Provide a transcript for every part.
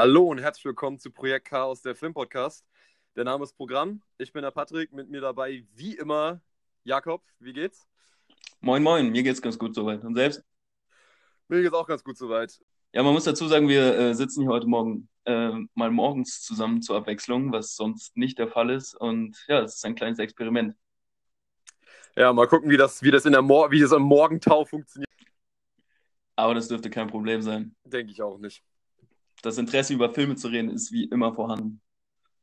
Hallo und herzlich willkommen zu Projekt Chaos, der Filmpodcast. Der Name ist Programm. Ich bin der Patrick, mit mir dabei wie immer Jakob. Wie geht's? Moin, moin, mir geht's ganz gut soweit. Und selbst? Mir geht's auch ganz gut soweit. Ja, man muss dazu sagen, wir äh, sitzen hier heute Morgen äh, mal morgens zusammen zur Abwechslung, was sonst nicht der Fall ist. Und ja, es ist ein kleines Experiment. Ja, mal gucken, wie das, wie das, in der Mor wie das am Morgentau funktioniert. Aber das dürfte kein Problem sein. Denke ich auch nicht das Interesse über Filme zu reden ist wie immer vorhanden.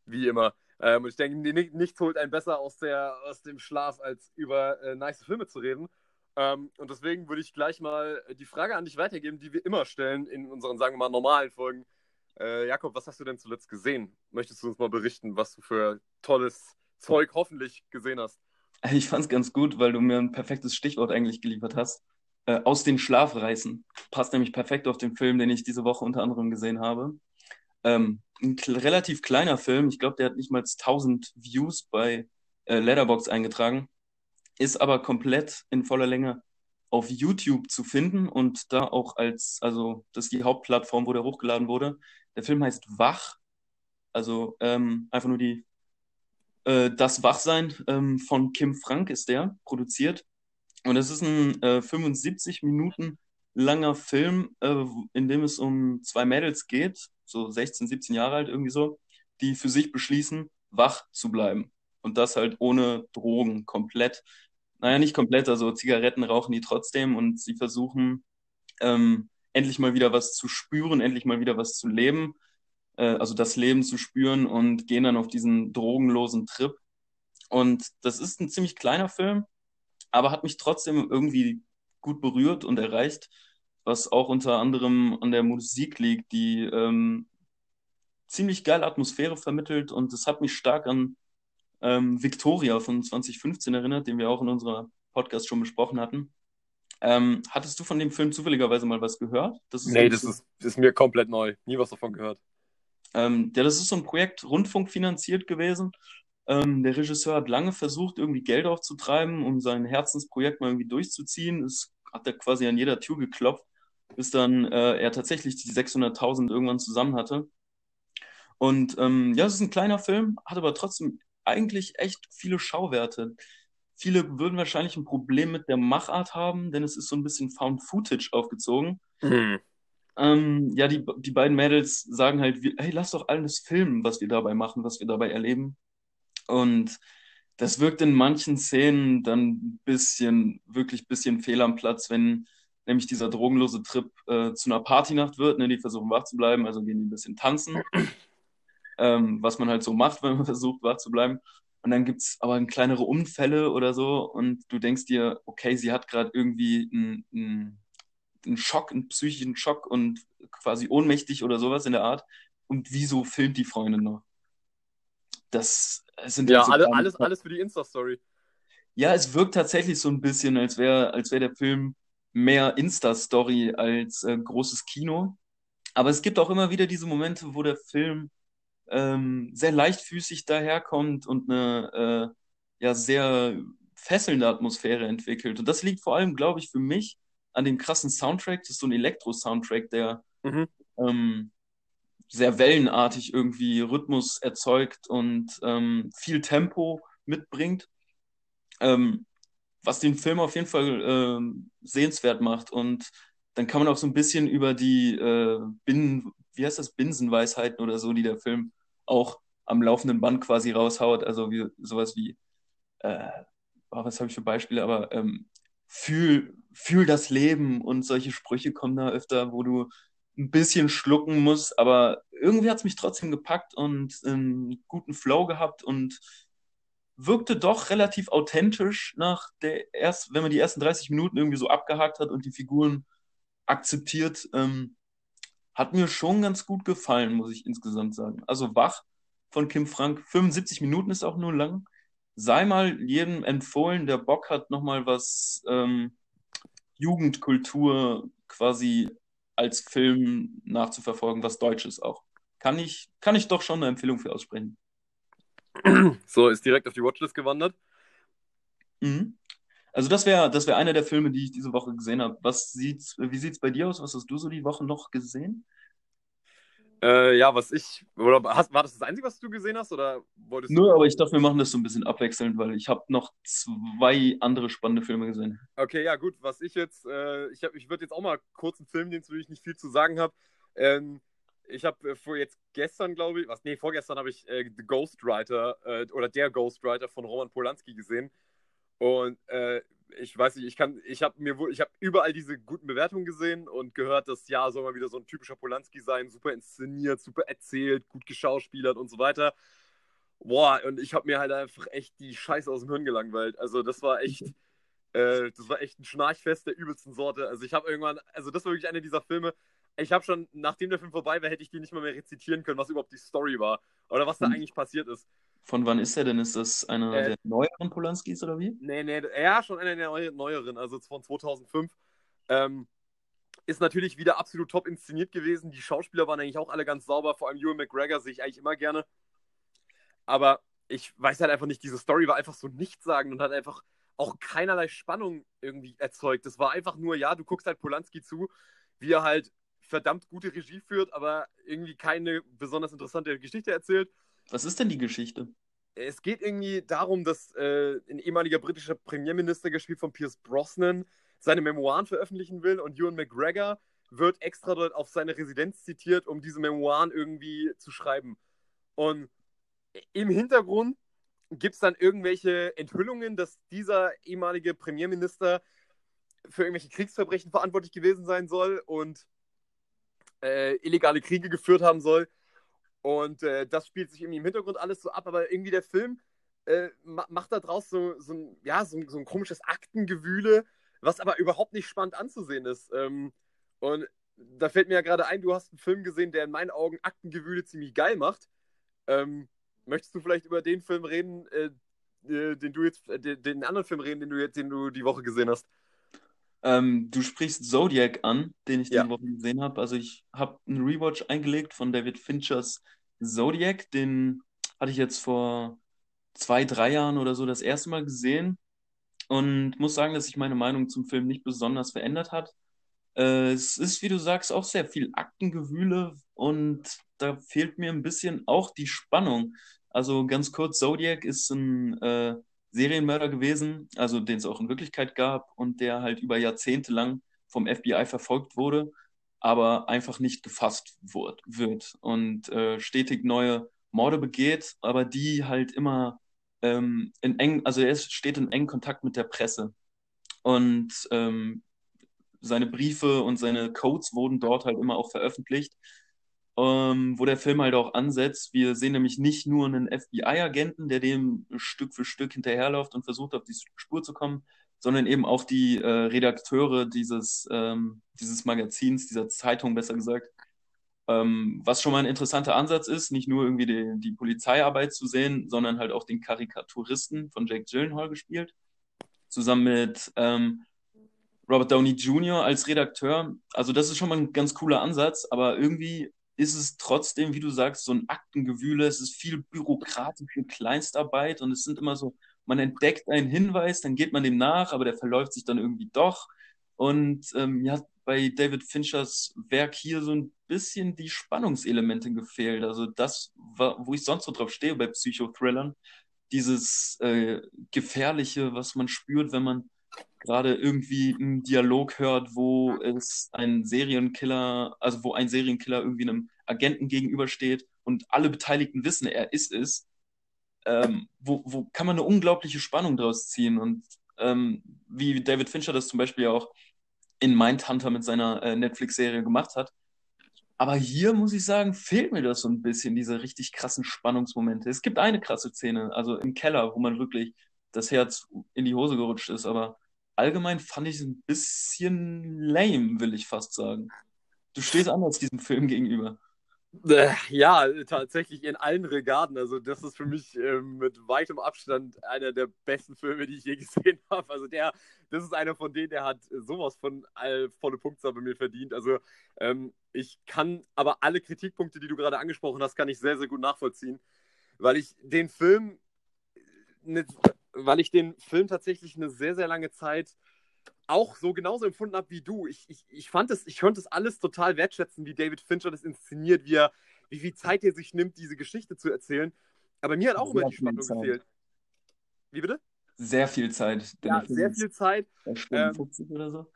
Wie immer. Ähm, ich denke, nichts holt einen besser aus, der, aus dem Schlaf, als über äh, nice Filme zu reden. Ähm, und deswegen würde ich gleich mal die Frage an dich weitergeben, die wir immer stellen in unseren, sagen wir mal, normalen Folgen. Äh, Jakob, was hast du denn zuletzt gesehen? Möchtest du uns mal berichten, was du für tolles Zeug hoffentlich gesehen hast? Ich fand es ganz gut, weil du mir ein perfektes Stichwort eigentlich geliefert hast äh, aus den Schlaf reißen. Passt nämlich perfekt auf den Film, den ich diese Woche unter anderem gesehen habe. Ähm, ein relativ kleiner Film, ich glaube, der hat nicht mal 1000 Views bei äh, Letterbox eingetragen, ist aber komplett in voller Länge auf YouTube zu finden und da auch als, also das ist die Hauptplattform, wo der hochgeladen wurde. Der Film heißt Wach, also ähm, einfach nur die äh, Das Wachsein ähm, von Kim Frank ist der produziert und es ist ein äh, 75 Minuten langer Film, äh, in dem es um zwei Mädels geht, so 16, 17 Jahre alt irgendwie so, die für sich beschließen, wach zu bleiben. Und das halt ohne Drogen, komplett. Naja, nicht komplett, also Zigaretten rauchen die trotzdem und sie versuchen ähm, endlich mal wieder was zu spüren, endlich mal wieder was zu leben, äh, also das Leben zu spüren und gehen dann auf diesen drogenlosen Trip. Und das ist ein ziemlich kleiner Film, aber hat mich trotzdem irgendwie gut berührt und erreicht, was auch unter anderem an der Musik liegt, die ähm, ziemlich geile Atmosphäre vermittelt und es hat mich stark an ähm, Victoria von 2015 erinnert, den wir auch in unserer Podcast schon besprochen hatten. Ähm, hattest du von dem Film zufälligerweise mal was gehört? Das ist nee, das ist, ist, mir komplett neu. Nie was davon gehört. Ähm, ja, das ist so ein Projekt Rundfunk finanziert gewesen ähm, der Regisseur hat lange versucht, irgendwie Geld aufzutreiben, um sein Herzensprojekt mal irgendwie durchzuziehen. Es hat er quasi an jeder Tür geklopft, bis dann äh, er tatsächlich die 600.000 irgendwann zusammen hatte. Und ähm, ja, es ist ein kleiner Film, hat aber trotzdem eigentlich echt viele Schauwerte. Viele würden wahrscheinlich ein Problem mit der Machart haben, denn es ist so ein bisschen Found Footage aufgezogen. Mhm. Ähm, ja, die, die beiden Mädels sagen halt, hey, lass doch alles filmen, was wir dabei machen, was wir dabei erleben. Und das wirkt in manchen Szenen dann ein bisschen, wirklich ein bisschen fehl am Platz, wenn nämlich dieser drogenlose Trip äh, zu einer Partynacht wird. Ne? Die versuchen wach zu bleiben, also gehen die ein bisschen tanzen. ähm, was man halt so macht, wenn man versucht wach zu bleiben. Und dann gibt es aber kleinere Unfälle oder so und du denkst dir, okay, sie hat gerade irgendwie einen, einen, einen Schock, einen psychischen Schock und quasi ohnmächtig oder sowas in der Art. Und wieso filmt die Freundin noch? Das sind ja, so alle, alles, alles für die Insta-Story. Ja, es wirkt tatsächlich so ein bisschen, als wäre als wär der Film mehr Insta-Story als äh, großes Kino. Aber es gibt auch immer wieder diese Momente, wo der Film ähm, sehr leichtfüßig daherkommt und eine äh, ja sehr fesselnde Atmosphäre entwickelt. Und das liegt vor allem, glaube ich, für mich an dem krassen Soundtrack. Das ist so ein Elektro-Soundtrack, der mhm. ähm, sehr wellenartig irgendwie Rhythmus erzeugt und ähm, viel Tempo mitbringt, ähm, was den Film auf jeden Fall äh, sehenswert macht. Und dann kann man auch so ein bisschen über die äh, Binnen, wie heißt das, Binsenweisheiten oder so, die der Film auch am laufenden Band quasi raushaut. Also wie, sowas wie, äh, oh, was habe ich für Beispiele, aber ähm, fühl, fühl das Leben und solche Sprüche kommen da öfter, wo du ein bisschen schlucken muss, aber irgendwie hat es mich trotzdem gepackt und einen guten Flow gehabt und wirkte doch relativ authentisch nach der erst, wenn man die ersten 30 Minuten irgendwie so abgehakt hat und die Figuren akzeptiert, ähm, hat mir schon ganz gut gefallen, muss ich insgesamt sagen. Also Wach von Kim Frank, 75 Minuten ist auch nur lang. Sei mal jedem empfohlen, der Bock hat, nochmal was ähm, Jugendkultur quasi als Film nachzuverfolgen, was Deutsches auch. Kann ich, kann ich doch schon eine Empfehlung für aussprechen. So, ist direkt auf die Watchlist gewandert. Mhm. Also das wäre das wär einer der Filme, die ich diese Woche gesehen habe. Was sieht's, wie sieht es bei dir aus? Was hast du so die Woche noch gesehen? Äh, ja, was ich. Oder hast, war das das Einzige, was du gesehen hast? Oder wolltest Nur, aber ich dachte, wir machen das so ein bisschen abwechselnd, weil ich habe noch zwei andere spannende Filme gesehen. Okay, ja, gut. Was ich jetzt. Äh, ich ich würde jetzt auch mal kurz einen Film, den ich nicht viel zu sagen habe. Ähm, ich habe äh, vor jetzt gestern, glaube ich, was, nee, vorgestern habe ich äh, The Ghostwriter äh, oder der Ghostwriter von Roman Polanski gesehen. Und äh, ich weiß nicht, ich kann, ich habe mir ich habe überall diese guten Bewertungen gesehen und gehört, dass ja soll mal wieder so ein typischer Polanski sein, super inszeniert, super erzählt, gut geschauspielert und so weiter. Boah, und ich habe mir halt einfach echt die Scheiße aus dem Hirn gelangweilt. Also das war echt, äh, das war echt ein Schnarchfest der übelsten Sorte. Also ich habe irgendwann, also das war wirklich einer dieser Filme. Ich habe schon, nachdem der Film vorbei war, hätte ich die nicht mal mehr rezitieren können, was überhaupt die Story war oder was da eigentlich passiert ist. Von wann ist er denn? Ist das einer äh, der neueren Polanskis oder wie? Nee, nee, ja, schon einer der neueren, also von 2005. Ähm, ist natürlich wieder absolut top inszeniert gewesen. Die Schauspieler waren eigentlich auch alle ganz sauber. Vor allem Ewan McGregor sehe ich eigentlich immer gerne. Aber ich weiß halt einfach nicht, diese Story war einfach so nichtssagend und hat einfach auch keinerlei Spannung irgendwie erzeugt. Das war einfach nur, ja, du guckst halt Polanski zu, wie er halt verdammt gute Regie führt, aber irgendwie keine besonders interessante Geschichte erzählt. Was ist denn die Geschichte? Es geht irgendwie darum, dass äh, ein ehemaliger britischer Premierminister, gespielt von Pierce Brosnan, seine Memoiren veröffentlichen will und Ewan McGregor wird extra dort auf seine Residenz zitiert, um diese Memoiren irgendwie zu schreiben. Und im Hintergrund gibt es dann irgendwelche Enthüllungen, dass dieser ehemalige Premierminister für irgendwelche Kriegsverbrechen verantwortlich gewesen sein soll und äh, illegale Kriege geführt haben soll. Und äh, das spielt sich irgendwie im Hintergrund alles so ab, aber irgendwie der Film äh, macht da draus so, so, ein, ja, so, so, ein komisches Aktengewühle, was aber überhaupt nicht spannend anzusehen ist. Ähm, und da fällt mir ja gerade ein, du hast einen Film gesehen, der in meinen Augen Aktengewühle ziemlich geil macht. Ähm, möchtest du vielleicht über den Film reden, äh, den du jetzt, äh, den anderen Film reden, den du jetzt, den du die Woche gesehen hast? Ähm, du sprichst Zodiac an, den ich ja. die Woche gesehen habe. Also ich habe einen Rewatch eingelegt von David Finchers Zodiac. Den hatte ich jetzt vor zwei, drei Jahren oder so das erste Mal gesehen und muss sagen, dass sich meine Meinung zum Film nicht besonders verändert hat. Äh, es ist, wie du sagst, auch sehr viel Aktengewühle und da fehlt mir ein bisschen auch die Spannung. Also ganz kurz, Zodiac ist ein äh, Serienmörder gewesen, also den es auch in Wirklichkeit gab und der halt über Jahrzehnte lang vom FBI verfolgt wurde, aber einfach nicht gefasst wird, wird und äh, stetig neue Morde begeht, aber die halt immer ähm, in eng, also er steht in engem Kontakt mit der Presse und ähm, seine Briefe und seine Codes wurden dort halt immer auch veröffentlicht ähm, wo der Film halt auch ansetzt. Wir sehen nämlich nicht nur einen FBI-Agenten, der dem Stück für Stück hinterherläuft und versucht, auf die Spur zu kommen, sondern eben auch die äh, Redakteure dieses, ähm, dieses Magazins, dieser Zeitung besser gesagt. Ähm, was schon mal ein interessanter Ansatz ist, nicht nur irgendwie die, die Polizeiarbeit zu sehen, sondern halt auch den Karikaturisten von Jake Gyllenhaal gespielt, zusammen mit ähm, Robert Downey Jr. als Redakteur. Also das ist schon mal ein ganz cooler Ansatz, aber irgendwie ist es trotzdem, wie du sagst, so ein Aktengewühle. Es ist viel bürokratische Kleinstarbeit und es sind immer so, man entdeckt einen Hinweis, dann geht man dem nach, aber der verläuft sich dann irgendwie doch. Und ähm, ja, bei David Finchers Werk hier so ein bisschen die Spannungselemente gefehlt. Also das, wo ich sonst so drauf stehe bei Psychothrillern, dieses äh, Gefährliche, was man spürt, wenn man gerade irgendwie einen Dialog hört, wo es ein Serienkiller, also wo ein Serienkiller irgendwie einem Agenten gegenübersteht und alle Beteiligten wissen, er ist es, ähm, wo, wo kann man eine unglaubliche Spannung draus ziehen und ähm, wie David Fincher das zum Beispiel auch in Mindhunter mit seiner äh, Netflix-Serie gemacht hat. Aber hier muss ich sagen, fehlt mir das so ein bisschen, diese richtig krassen Spannungsmomente. Es gibt eine krasse Szene, also im Keller, wo man wirklich das Herz in die Hose gerutscht ist, aber allgemein fand ich es ein bisschen lame, will ich fast sagen. Du stehst anders diesem Film gegenüber. Äh, ja, tatsächlich in allen Regarden. Also, das ist für mich ähm, mit weitem Abstand einer der besten Filme, die ich je gesehen habe. Also, der, das ist einer von denen, der hat sowas von all, volle Punktzahl bei mir verdient. Also, ähm, ich kann aber alle Kritikpunkte, die du gerade angesprochen hast, kann ich sehr, sehr gut nachvollziehen, weil ich den Film, eine, weil ich den Film tatsächlich eine sehr, sehr lange Zeit auch so genauso empfunden habe wie du. Ich, ich, ich fand es, ich konnte es alles total wertschätzen, wie David Fincher das inszeniert, wie er wie viel Zeit er sich nimmt, diese Geschichte zu erzählen. Aber mir hat auch Sehr immer die Spannung Zeit. gefehlt. Wie bitte? Sehr viel Zeit. Ja, sehr viel Zeit. Stunden Ähm, 50 oder so.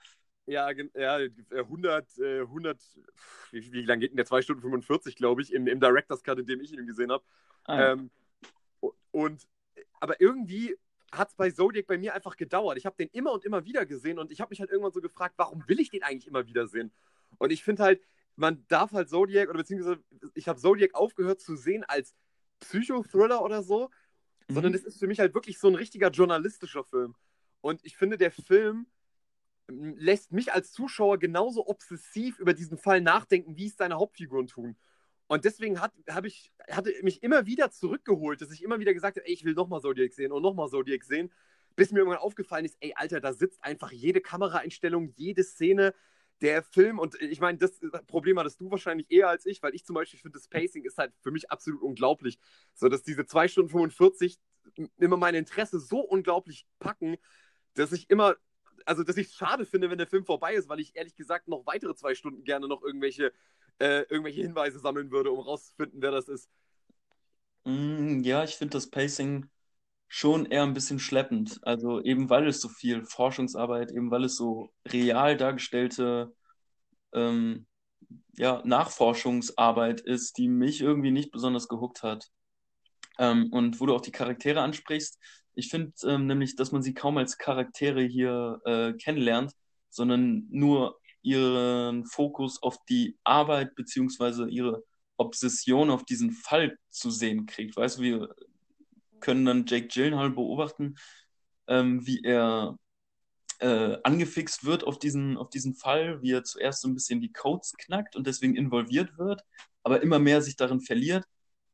Ja, ja, äh, 100, äh, 100, wie, wie lange geht denn der? 2 Stunden 45, glaube ich, im, im Director's Cut, in dem ich ihn gesehen habe. Ah, ja. Ähm, und, aber irgendwie hat es bei Zodiac bei mir einfach gedauert. Ich habe den immer und immer wieder gesehen und ich habe mich halt irgendwann so gefragt, warum will ich den eigentlich immer wieder sehen? Und ich finde halt, man darf halt Zodiac, oder beziehungsweise ich habe Zodiac aufgehört zu sehen als Psychothriller oder so, sondern Mhm. es ist für mich halt wirklich so ein richtiger journalistischer Film. Und ich finde, der Film m, lässt mich als Zuschauer genauso obsessiv über diesen Fall nachdenken, wie es seine Hauptfiguren tun. Und deswegen hat, ich, hatte mich immer wieder zurückgeholt, dass ich immer wieder gesagt habe, ey, ich will nochmal Zodiac sehen und nochmal Zodiac sehen, bis mir irgendwann aufgefallen ist, ey, Alter, da sitzt einfach jede Kameraeinstellung, jede Szene, der Film und ich meine, das Problem hattest du wahrscheinlich eher als ich, weil ich zum Beispiel finde, das Pacing ist halt für mich absolut unglaublich. So, dass diese 2 Stunden 45 immer mein Interesse so unglaublich packen, dass ich immer, also dass ich es schade finde, wenn der Film vorbei ist, weil ich ehrlich gesagt noch weitere zwei Stunden gerne noch irgendwelche, äh, irgendwelche Hinweise sammeln würde, um rauszufinden, wer das ist. Mm, Ja, ich finde das Pacing schon eher ein bisschen schleppend. Also eben weil es so viel Forschungsarbeit, eben weil es so real dargestellte ähm, ja, Nachforschungsarbeit ist, die mich irgendwie nicht besonders gehuckt hat. Ähm, und wo du auch die Charaktere ansprichst, ich finde ähm, nämlich, dass man sie kaum als Charaktere hier äh, kennenlernt, sondern nur ihren Fokus auf die Arbeit beziehungsweise ihre Obsession auf diesen Fall zu sehen kriegt. Weißt du, wir können dann Jake Gyllenhaal beobachten, ähm, wie er äh, angefixt wird auf diesen, auf diesen Fall, wie er zuerst so ein bisschen die Codes knackt und deswegen involviert wird, aber immer mehr sich darin verliert.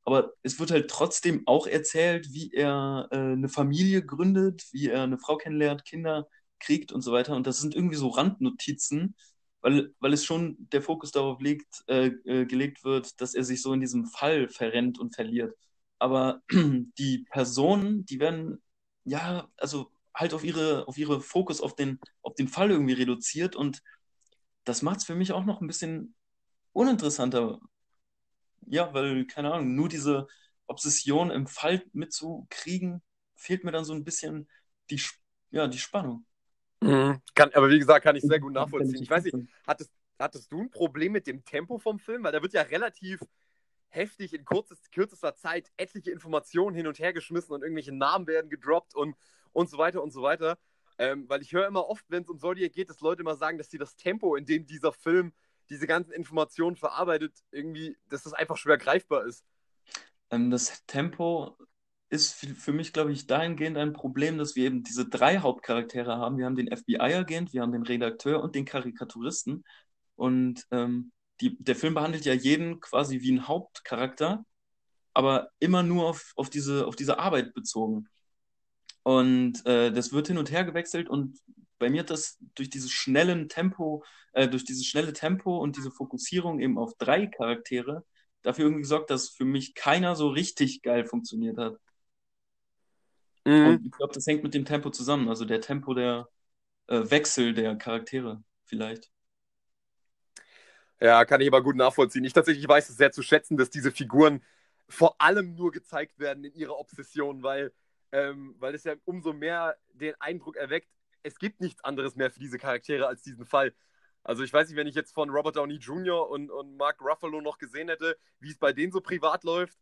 Aber es wird halt trotzdem auch erzählt, wie er äh, eine Familie gründet, wie er eine Frau kennenlernt, Kinder kriegt und so weiter. Und das sind irgendwie so Randnotizen, weil, weil es schon der Fokus darauf liegt, äh, äh, gelegt wird, dass er sich so in diesem Fall verrennt und verliert. Aber die Personen, die werden ja, also halt auf ihre, auf ihre Fokus auf den, auf den Fall irgendwie reduziert und das macht es für mich auch noch ein bisschen uninteressanter. Ja, weil, keine Ahnung, nur diese Obsession im Fall mitzukriegen, fehlt mir dann so ein bisschen die, ja, die Spannung. Mhm. Kann, aber wie gesagt, kann ich sehr gut nachvollziehen. Ich weiß nicht, hattest, hattest du ein Problem mit dem Tempo vom Film? Weil da wird ja relativ heftig in kurzes, kürzester Zeit etliche Informationen hin und her geschmissen und irgendwelche Namen werden gedroppt und, und so weiter und so weiter. Ähm, weil ich höre immer oft, wenn es um Zodiac geht, dass Leute immer sagen, dass sie das Tempo, in dem dieser Film diese ganzen Informationen verarbeitet, irgendwie, dass das einfach schwer greifbar ist. Ähm, das Tempo ist für, mich, glaube ich, dahingehend ein Problem, dass wir eben diese drei Hauptcharaktere haben. Wir haben den FBI-Agent, wir haben den Redakteur und den Karikaturisten. Und ähm, die, der Film behandelt ja jeden quasi wie ein Hauptcharakter, aber immer nur auf, auf, diese, auf diese Arbeit bezogen. Und äh, das wird hin und her gewechselt und bei mir hat das durch dieses schnellen Tempo, äh, durch dieses schnelle Tempo und diese Fokussierung eben auf drei Charaktere dafür irgendwie gesorgt, dass für mich keiner so richtig geil funktioniert hat. Mhm. Und ich glaube, das hängt mit dem Tempo zusammen, also der Tempo der äh, Wechsel der Charaktere vielleicht. Ja, kann ich aber gut nachvollziehen. Ich tatsächlich weiß es sehr zu schätzen, dass diese Figuren vor allem nur gezeigt werden in ihrer Obsession, weil, ähm, weil es ja umso mehr den Eindruck erweckt, es gibt nichts anderes mehr für diese Charaktere als diesen Fall. Also ich weiß nicht, wenn ich jetzt von Robert Downey Jr. und, und Mark Ruffalo noch gesehen hätte, wie es bei denen so privat läuft,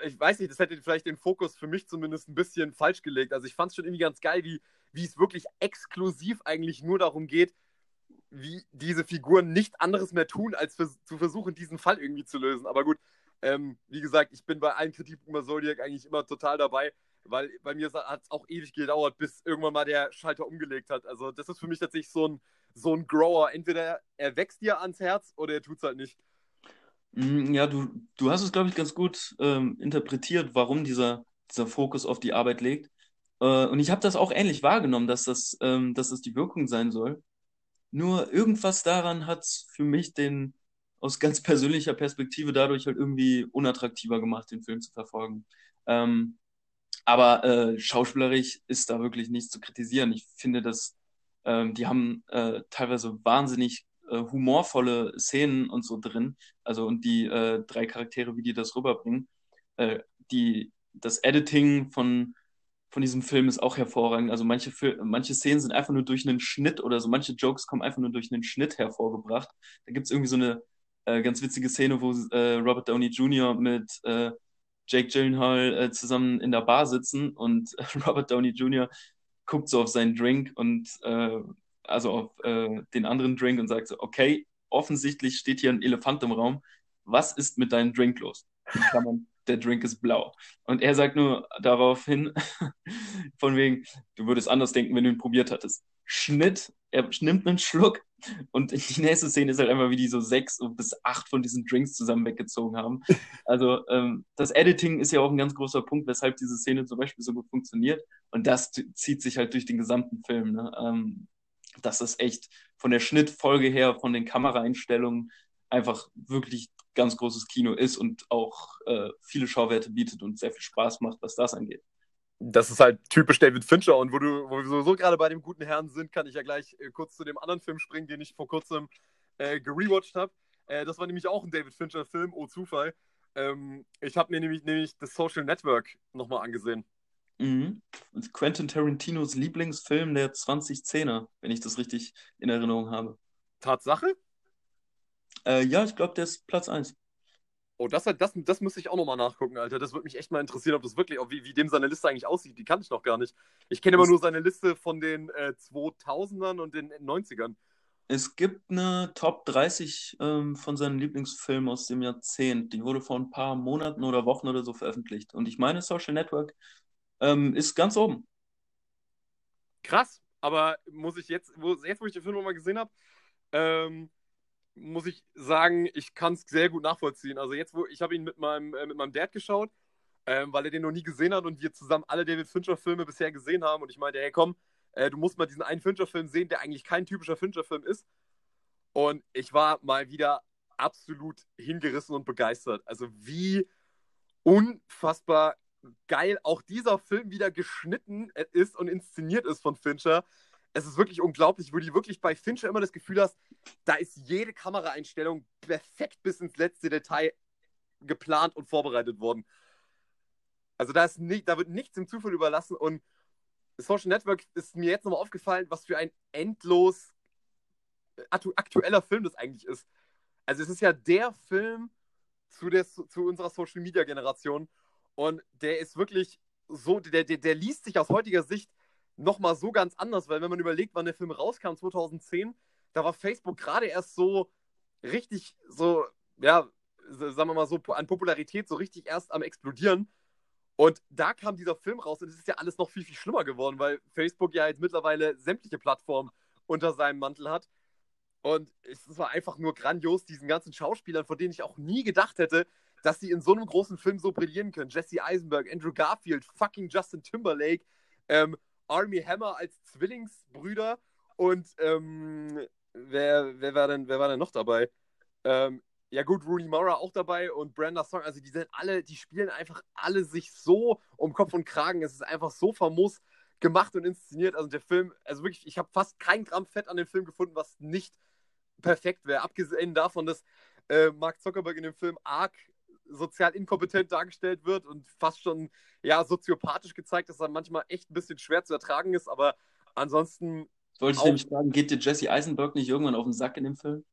äh, ich weiß nicht, das hätte vielleicht den Fokus für mich zumindest ein bisschen falsch gelegt. Also ich fand es schon irgendwie ganz geil, wie, wie es wirklich exklusiv eigentlich nur darum geht, wie diese Figuren nicht anderes mehr tun, als für, zu versuchen, diesen Fall irgendwie zu lösen. Aber gut, ähm, wie gesagt, ich bin bei allen Kritiken über Zodiac eigentlich immer total dabei, weil bei mir hat es auch ewig gedauert, bis irgendwann mal der Schalter umgelegt hat. Also das ist für mich tatsächlich so ein, so ein Grower. Entweder er wächst dir ans Herz oder er tut es halt nicht. Mm, Ja, du, du hast es, glaube ich, ganz gut ähm, interpretiert, warum dieser, dieser Fokus auf die Arbeit liegt. Äh, und ich habe das auch ähnlich wahrgenommen, dass das, ähm, dass das die Wirkung sein soll. Nur irgendwas daran hat es für mich den aus ganz persönlicher Perspektive dadurch halt irgendwie unattraktiver gemacht, den Film zu verfolgen. Ähm, aber äh, schauspielerisch ist da wirklich nichts zu kritisieren. Ich finde, dass ähm, die haben äh, teilweise wahnsinnig äh, humorvolle Szenen und so drin. Also und die äh, drei Charaktere, wie die das rüberbringen. Äh, die, das Editing von, von diesem Film ist auch hervorragend. Also manche, manche Szenen sind einfach nur durch einen Schnitt oder so, manche Jokes kommen einfach nur durch einen Schnitt hervorgebracht. Da gibt es irgendwie so eine äh, ganz witzige Szene, wo äh, Robert Downey Jr. mit äh, Jake Gyllenhaal äh, zusammen in der Bar sitzen und Robert Downey Jr. guckt so auf seinen Drink und äh, also auf äh, den anderen Drink und sagt so, okay, offensichtlich steht hier ein Elefant im Raum. Was ist mit deinem Drink los? Kann man, der Drink ist blau. Und er sagt nur daraufhin, von wegen, du würdest anders denken, wenn du ihn probiert hattest. Schnitt, er nimmt einen Schluck und die nächste Szene ist halt einfach, wie die so sechs bis acht von diesen Drinks zusammen weggezogen haben. Also ähm, das Editing ist ja auch ein ganz großer Punkt, weshalb diese Szene zum Beispiel so gut funktioniert. Und das zieht sich halt durch den gesamten Film. Ne? Ähm, das echt von der Schnittfolge her, von den Kameraeinstellungen einfach wirklich ganz großes Kino ist und auch äh, viele Schauwerte bietet und sehr viel Spaß macht, was das angeht. Das ist halt typisch David Fincher und wo, du, wo wir sowieso gerade bei dem guten Herrn sind, kann ich ja gleich äh, kurz zu dem anderen Film springen, den ich vor kurzem äh, gerewatcht habe. Äh, das war nämlich auch ein David Fincher-Film, oh Zufall. Ähm, ich habe mir nämlich, nämlich das Social Network nochmal angesehen. Mhm. Quentin Tarantinos Lieblingsfilm der 2010er, wenn ich das richtig in Erinnerung habe. Tatsache? Äh, ja, ich glaube, der ist Platz 1. Oh, das, das, das müsste ich auch nochmal nachgucken, Alter. Das würde mich echt mal interessieren, ob das wirklich, wie, wie dem seine Liste eigentlich aussieht. Die kann ich noch gar nicht. Ich kenne immer nur seine Liste von den äh, 2000ern und den 90ern. Es gibt eine Top 30 ähm, von seinen Lieblingsfilmen aus dem Jahrzehnt. Die wurde vor ein paar Monaten oder Wochen oder so veröffentlicht. Und ich meine, Social Network ähm, ist ganz oben. Krass, aber muss ich jetzt, wo, jetzt wo ich den Film nochmal gesehen habe, ähm, muss ich sagen, ich kann es sehr gut nachvollziehen. Also jetzt, wo ich habe ihn mit meinem, äh, mit meinem Dad geschaut, ähm, weil er den noch nie gesehen hat und wir zusammen alle David Fincher-Filme bisher gesehen haben. Und ich meinte, hey komm, äh, du musst mal diesen einen Fincher-Film sehen, der eigentlich kein typischer Fincher-Film ist. Und ich war mal wieder absolut hingerissen und begeistert. Also wie unfassbar geil auch dieser Film wieder geschnitten ist und inszeniert ist von Fincher. Es ist wirklich unglaublich, wo du wirklich bei Fincher immer das Gefühl hast, da ist jede Kameraeinstellung perfekt bis ins letzte Detail geplant und vorbereitet worden. Also da, ist nicht, da wird nichts im Zufall überlassen und Social Network ist mir jetzt nochmal aufgefallen, was für ein endlos aktueller Film das eigentlich ist. Also es ist ja der Film zu, der, zu unserer Social Media Generation und der ist wirklich so, der, der, der liest sich aus heutiger Sicht nochmal so ganz anders, weil wenn man überlegt, wann der Film rauskam, 2010, da war Facebook gerade erst so richtig, so, ja, sagen wir mal so, an Popularität so richtig erst am explodieren. Und da kam dieser Film raus und es ist ja alles noch viel, viel schlimmer geworden, weil Facebook ja jetzt mittlerweile sämtliche Plattformen unter seinem Mantel hat. Und es war einfach nur grandios, diesen ganzen Schauspielern, von denen ich auch nie gedacht hätte, dass sie in so einem großen Film so brillieren können. Jesse Eisenberg, Andrew Garfield, fucking Justin Timberlake, ähm, Army Hammer als Zwillingsbrüder und ähm, wer, wer, war denn, wer war denn noch dabei? Ähm, ja gut, Rooney Mara auch dabei und Brenda Song, also die sind alle, die spielen einfach alle sich so um Kopf und Kragen. Es ist einfach so famos gemacht und inszeniert. Also der Film, also wirklich, ich habe fast kein Gramm Fett an dem Film gefunden, was nicht perfekt wäre. Abgesehen davon, dass äh, Mark Zuckerberg in dem Film arg sozial inkompetent dargestellt wird und fast schon ja soziopathisch gezeigt, dass er manchmal echt ein bisschen schwer zu ertragen ist, aber ansonsten. Wollte ich nämlich fragen, geht dir Jesse Eisenberg nicht irgendwann auf den Sack in dem Film?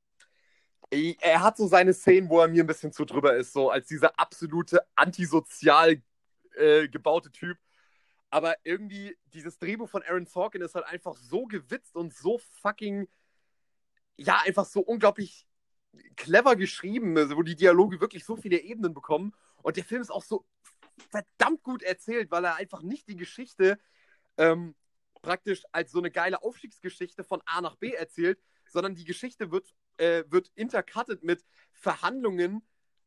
Er hat so seine Szenen, wo er mir ein bisschen zu drüber ist, so als dieser absolute antisozial äh, gebaute Typ. Aber irgendwie, dieses Drehbuch von Aaron Sorkin ist halt einfach so gewitzt und so fucking, ja, einfach so unglaublich clever geschrieben, also wo die Dialoge wirklich so viele Ebenen bekommen. Und der Film ist auch so verdammt gut erzählt, weil er einfach nicht die Geschichte ähm, praktisch als so eine geile Aufstiegsgeschichte von A nach B erzählt, sondern die Geschichte wird, äh, wird intercutted mit Verhandlungen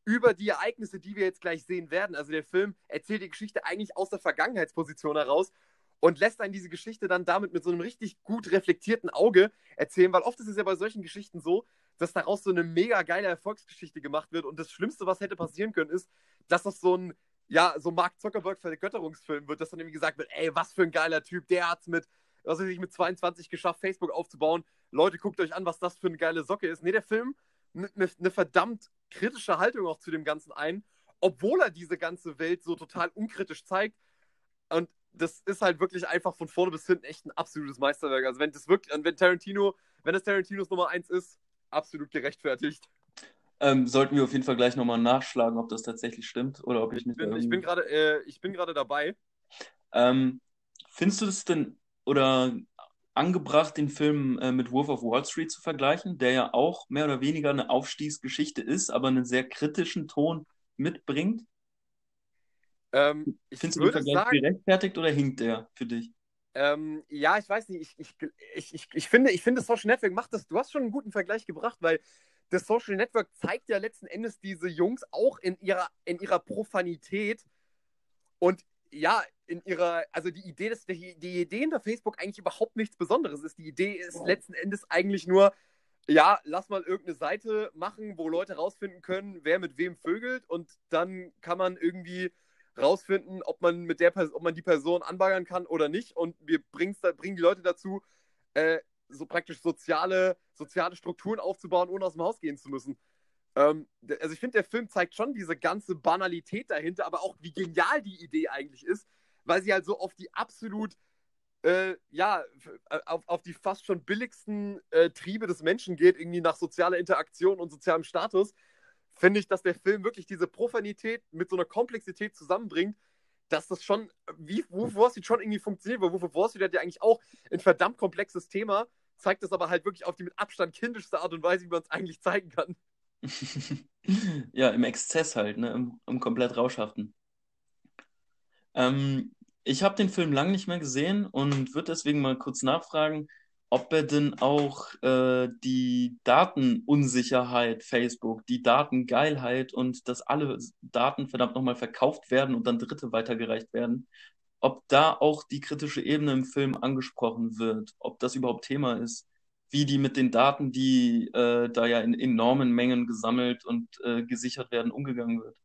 über die Ereignisse, die wir jetzt gleich sehen werden. Also der Film erzählt die Geschichte eigentlich aus der Vergangenheitsposition heraus und lässt einen diese Geschichte dann damit mit so einem richtig gut reflektierten Auge erzählen, weil oft ist es ja bei solchen Geschichten so, dass daraus so eine mega geile Erfolgsgeschichte gemacht wird. Und das Schlimmste, was hätte passieren können, ist, dass das so ein, ja, so Mark Zuckerberg Vergötterungsfilm wird, dass dann irgendwie gesagt wird, ey, was für ein geiler Typ, der hat's mit was er sich mit 22 geschafft, Facebook aufzubauen. Leute, guckt euch an, was das für eine geile Socke ist. Nee, der Film nimmt eine ne verdammt kritische Haltung auch zu dem Ganzen ein, obwohl er diese ganze Welt so total unkritisch zeigt. Und das ist halt wirklich einfach von vorne bis hinten echt ein absolutes Meisterwerk. Also wenn das wirklich, wenn Tarantino, wenn das Tarantinos Nummer 1 ist, absolut gerechtfertigt. Ähm, sollten wir auf jeden Fall gleich nochmal nachschlagen, ob das tatsächlich stimmt oder ob ich, ich mich bin, ich bin gerade äh, ich bin gerade dabei. Ähm, findest du das denn oder angebracht, den Film äh, mit Wolf of Wall Street zu vergleichen, der ja auch mehr oder weniger eine Aufstiegsgeschichte ist, aber einen sehr kritischen Ton mitbringt? Ähm, Findest du den Vergleich sagen, gerechtfertigt oder hinkt der für dich? Ähm, ja, ich weiß nicht. Ich, ich, ich, ich, finde, ich finde, Social Network macht das. Du hast schon einen guten Vergleich gebracht, weil das Social Network zeigt ja letzten Endes diese Jungs auch in ihrer, in ihrer Profanität und ja, in ihrer, also die Idee, dass die, die Idee hinter Facebook eigentlich überhaupt nichts Besonderes ist. Die Idee ist letzten Endes eigentlich nur, ja, lass mal irgendeine Seite machen, wo Leute rausfinden können, wer mit wem vögelt und dann kann man irgendwie rausfinden, ob man mit der ob man die Person anbaggern kann oder nicht. Und wir bringen die Leute dazu, äh, so praktisch soziale, soziale Strukturen aufzubauen, ohne aus dem Haus gehen zu müssen. Ähm, also ich finde, der Film zeigt schon diese ganze Banalität dahinter, aber auch wie genial die Idee eigentlich ist, weil sie halt so auf die absolut, äh, ja, auf, auf die fast schon billigsten äh, Triebe des Menschen geht, irgendwie nach sozialer Interaktion und sozialem Status finde ich, dass der Film wirklich diese Profanität mit so einer Komplexität zusammenbringt, dass das schon, wie Wolf of Wall Street schon irgendwie funktioniert, weil Wolf of Wall Street hat ja eigentlich auch ein verdammt komplexes Thema, zeigt es aber halt wirklich auf die mit Abstand kindischste Art und Weise, wie man es eigentlich zeigen kann. ja, im Exzess halt, ne? Im, im komplett Rauschhaften. Ähm, ich habe den Film lang nicht mehr gesehen und würde deswegen mal kurz nachfragen, ob er denn auch äh, die Datenunsicherheit Facebook, die Datengeilheit und dass alle Daten verdammt nochmal verkauft werden und dann Dritte weitergereicht werden, ob da auch die kritische Ebene im Film angesprochen wird, ob das überhaupt Thema ist, wie die mit den Daten, die äh, da ja in enormen Mengen gesammelt und äh, gesichert werden, umgegangen wird.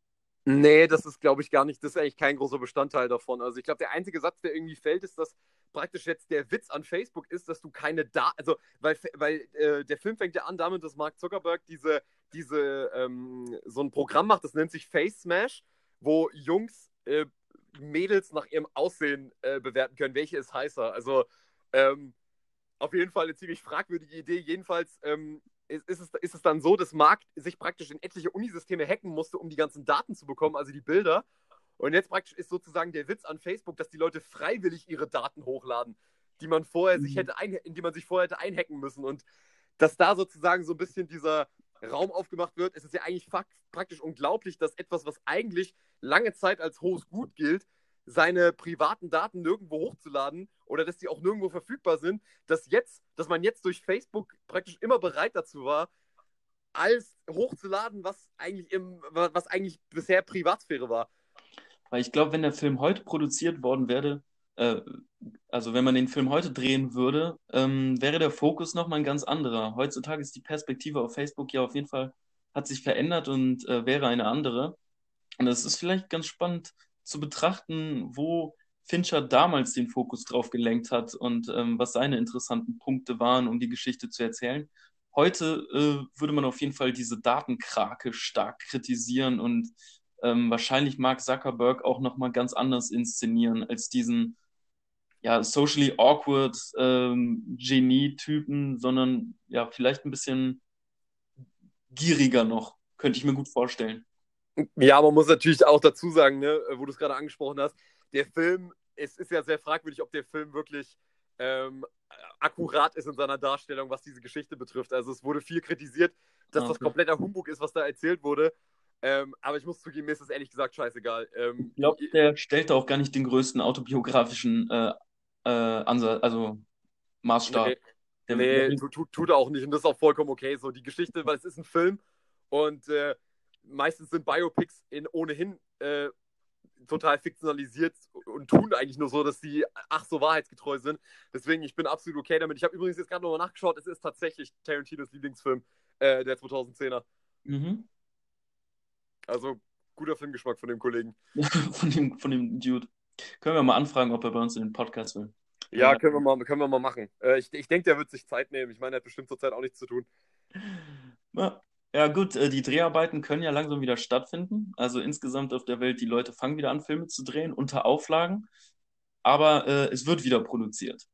Nee, das ist, glaube ich, gar nicht, das ist eigentlich kein großer Bestandteil davon. Also ich glaube, der einzige Satz, der irgendwie fällt, ist, dass praktisch jetzt der Witz an Facebook ist, dass du keine Daten, also weil, weil äh, der Film fängt ja an damit, dass Mark Zuckerberg diese, diese ähm, so ein Programm macht, das nennt sich Face Smash, wo Jungs äh, Mädels nach ihrem Aussehen äh, bewerten können, welche ist heißer. Also ähm, auf jeden Fall eine ziemlich fragwürdige Idee. Jedenfalls ähm, ist, ist, es, ist es dann so, dass Mark sich praktisch in etliche Unisysteme hacken musste, um die ganzen Daten zu bekommen, also die Bilder. Und jetzt praktisch ist sozusagen der Witz an Facebook, dass die Leute freiwillig ihre Daten hochladen, die man vorher mhm. sich hätte ein, in die man sich vorher hätte einhacken müssen. Und dass da sozusagen so ein bisschen dieser Raum aufgemacht wird, ist es ja eigentlich praktisch unglaublich, dass etwas, was eigentlich lange Zeit als hohes Gut gilt, seine privaten Daten nirgendwo hochzuladen oder dass die auch nirgendwo verfügbar sind, dass jetzt, dass man jetzt durch Facebook praktisch immer bereit dazu war, alles hochzuladen, was eigentlich im, was eigentlich bisher Privatsphäre war. Weil ich glaube, wenn der Film heute produziert worden wäre, äh, also wenn man den Film heute drehen würde, ähm, wäre der Fokus nochmal ein ganz anderer. Heutzutage ist die Perspektive auf Facebook ja auf jeden Fall, hat sich verändert und äh, wäre eine andere. Und es ist vielleicht ganz spannend zu betrachten, wo Fincher damals den Fokus drauf gelenkt hat und ähm, was seine interessanten Punkte waren, um die Geschichte zu erzählen. Heute äh, würde man auf jeden Fall diese Datenkrake stark kritisieren und ähm, wahrscheinlich Mark Zuckerberg auch nochmal ganz anders inszenieren als diesen ja, socially awkward ähm, Genie-Typen, sondern ja, vielleicht ein bisschen gieriger noch, könnte ich mir gut vorstellen. Ja, man muss natürlich auch dazu sagen, ne, wo du es gerade angesprochen hast, der Film, es ist ja sehr fragwürdig, ob der Film wirklich ähm, akkurat ist in seiner Darstellung, was diese Geschichte betrifft. Also es wurde viel kritisiert, dass okay. das kompletter Humbug ist, was da erzählt wurde. Ähm, aber ich muss zugeben, mir ist das ehrlich gesagt scheißegal. Ähm, ich glaube, der stellt auch gar nicht den größten autobiografischen äh, äh, Ansatz, also Maßstab. Nee, der, nee der, tut, tut, er auch nicht. Und das ist auch vollkommen okay. So die Geschichte, weil es ist ein Film und äh, meistens sind Biopics in ohnehin äh, total fiktionalisiert und tun eigentlich nur so, dass die ach so wahrheitsgetreu sind. Deswegen, ich bin absolut okay damit. Ich habe übrigens jetzt gerade nochmal nachgeschaut, es ist tatsächlich Tarantinos Lieblingsfilm, äh, der 2010er. Mhm. Also guter Filmgeschmack von dem Kollegen. von, dem, von dem Dude. Können wir mal anfragen, ob er bei uns in den Podcast will. Ja, können wir mal, können wir mal machen. Äh, ich ich denke, der wird sich Zeit nehmen. Ich meine, er hat bestimmt zurzeit auch nichts zu tun. Ja, gut, äh, die Dreharbeiten können ja langsam wieder stattfinden. Also insgesamt auf der Welt, die Leute fangen wieder an, Filme zu drehen unter Auflagen. Aber äh, es wird wieder produziert.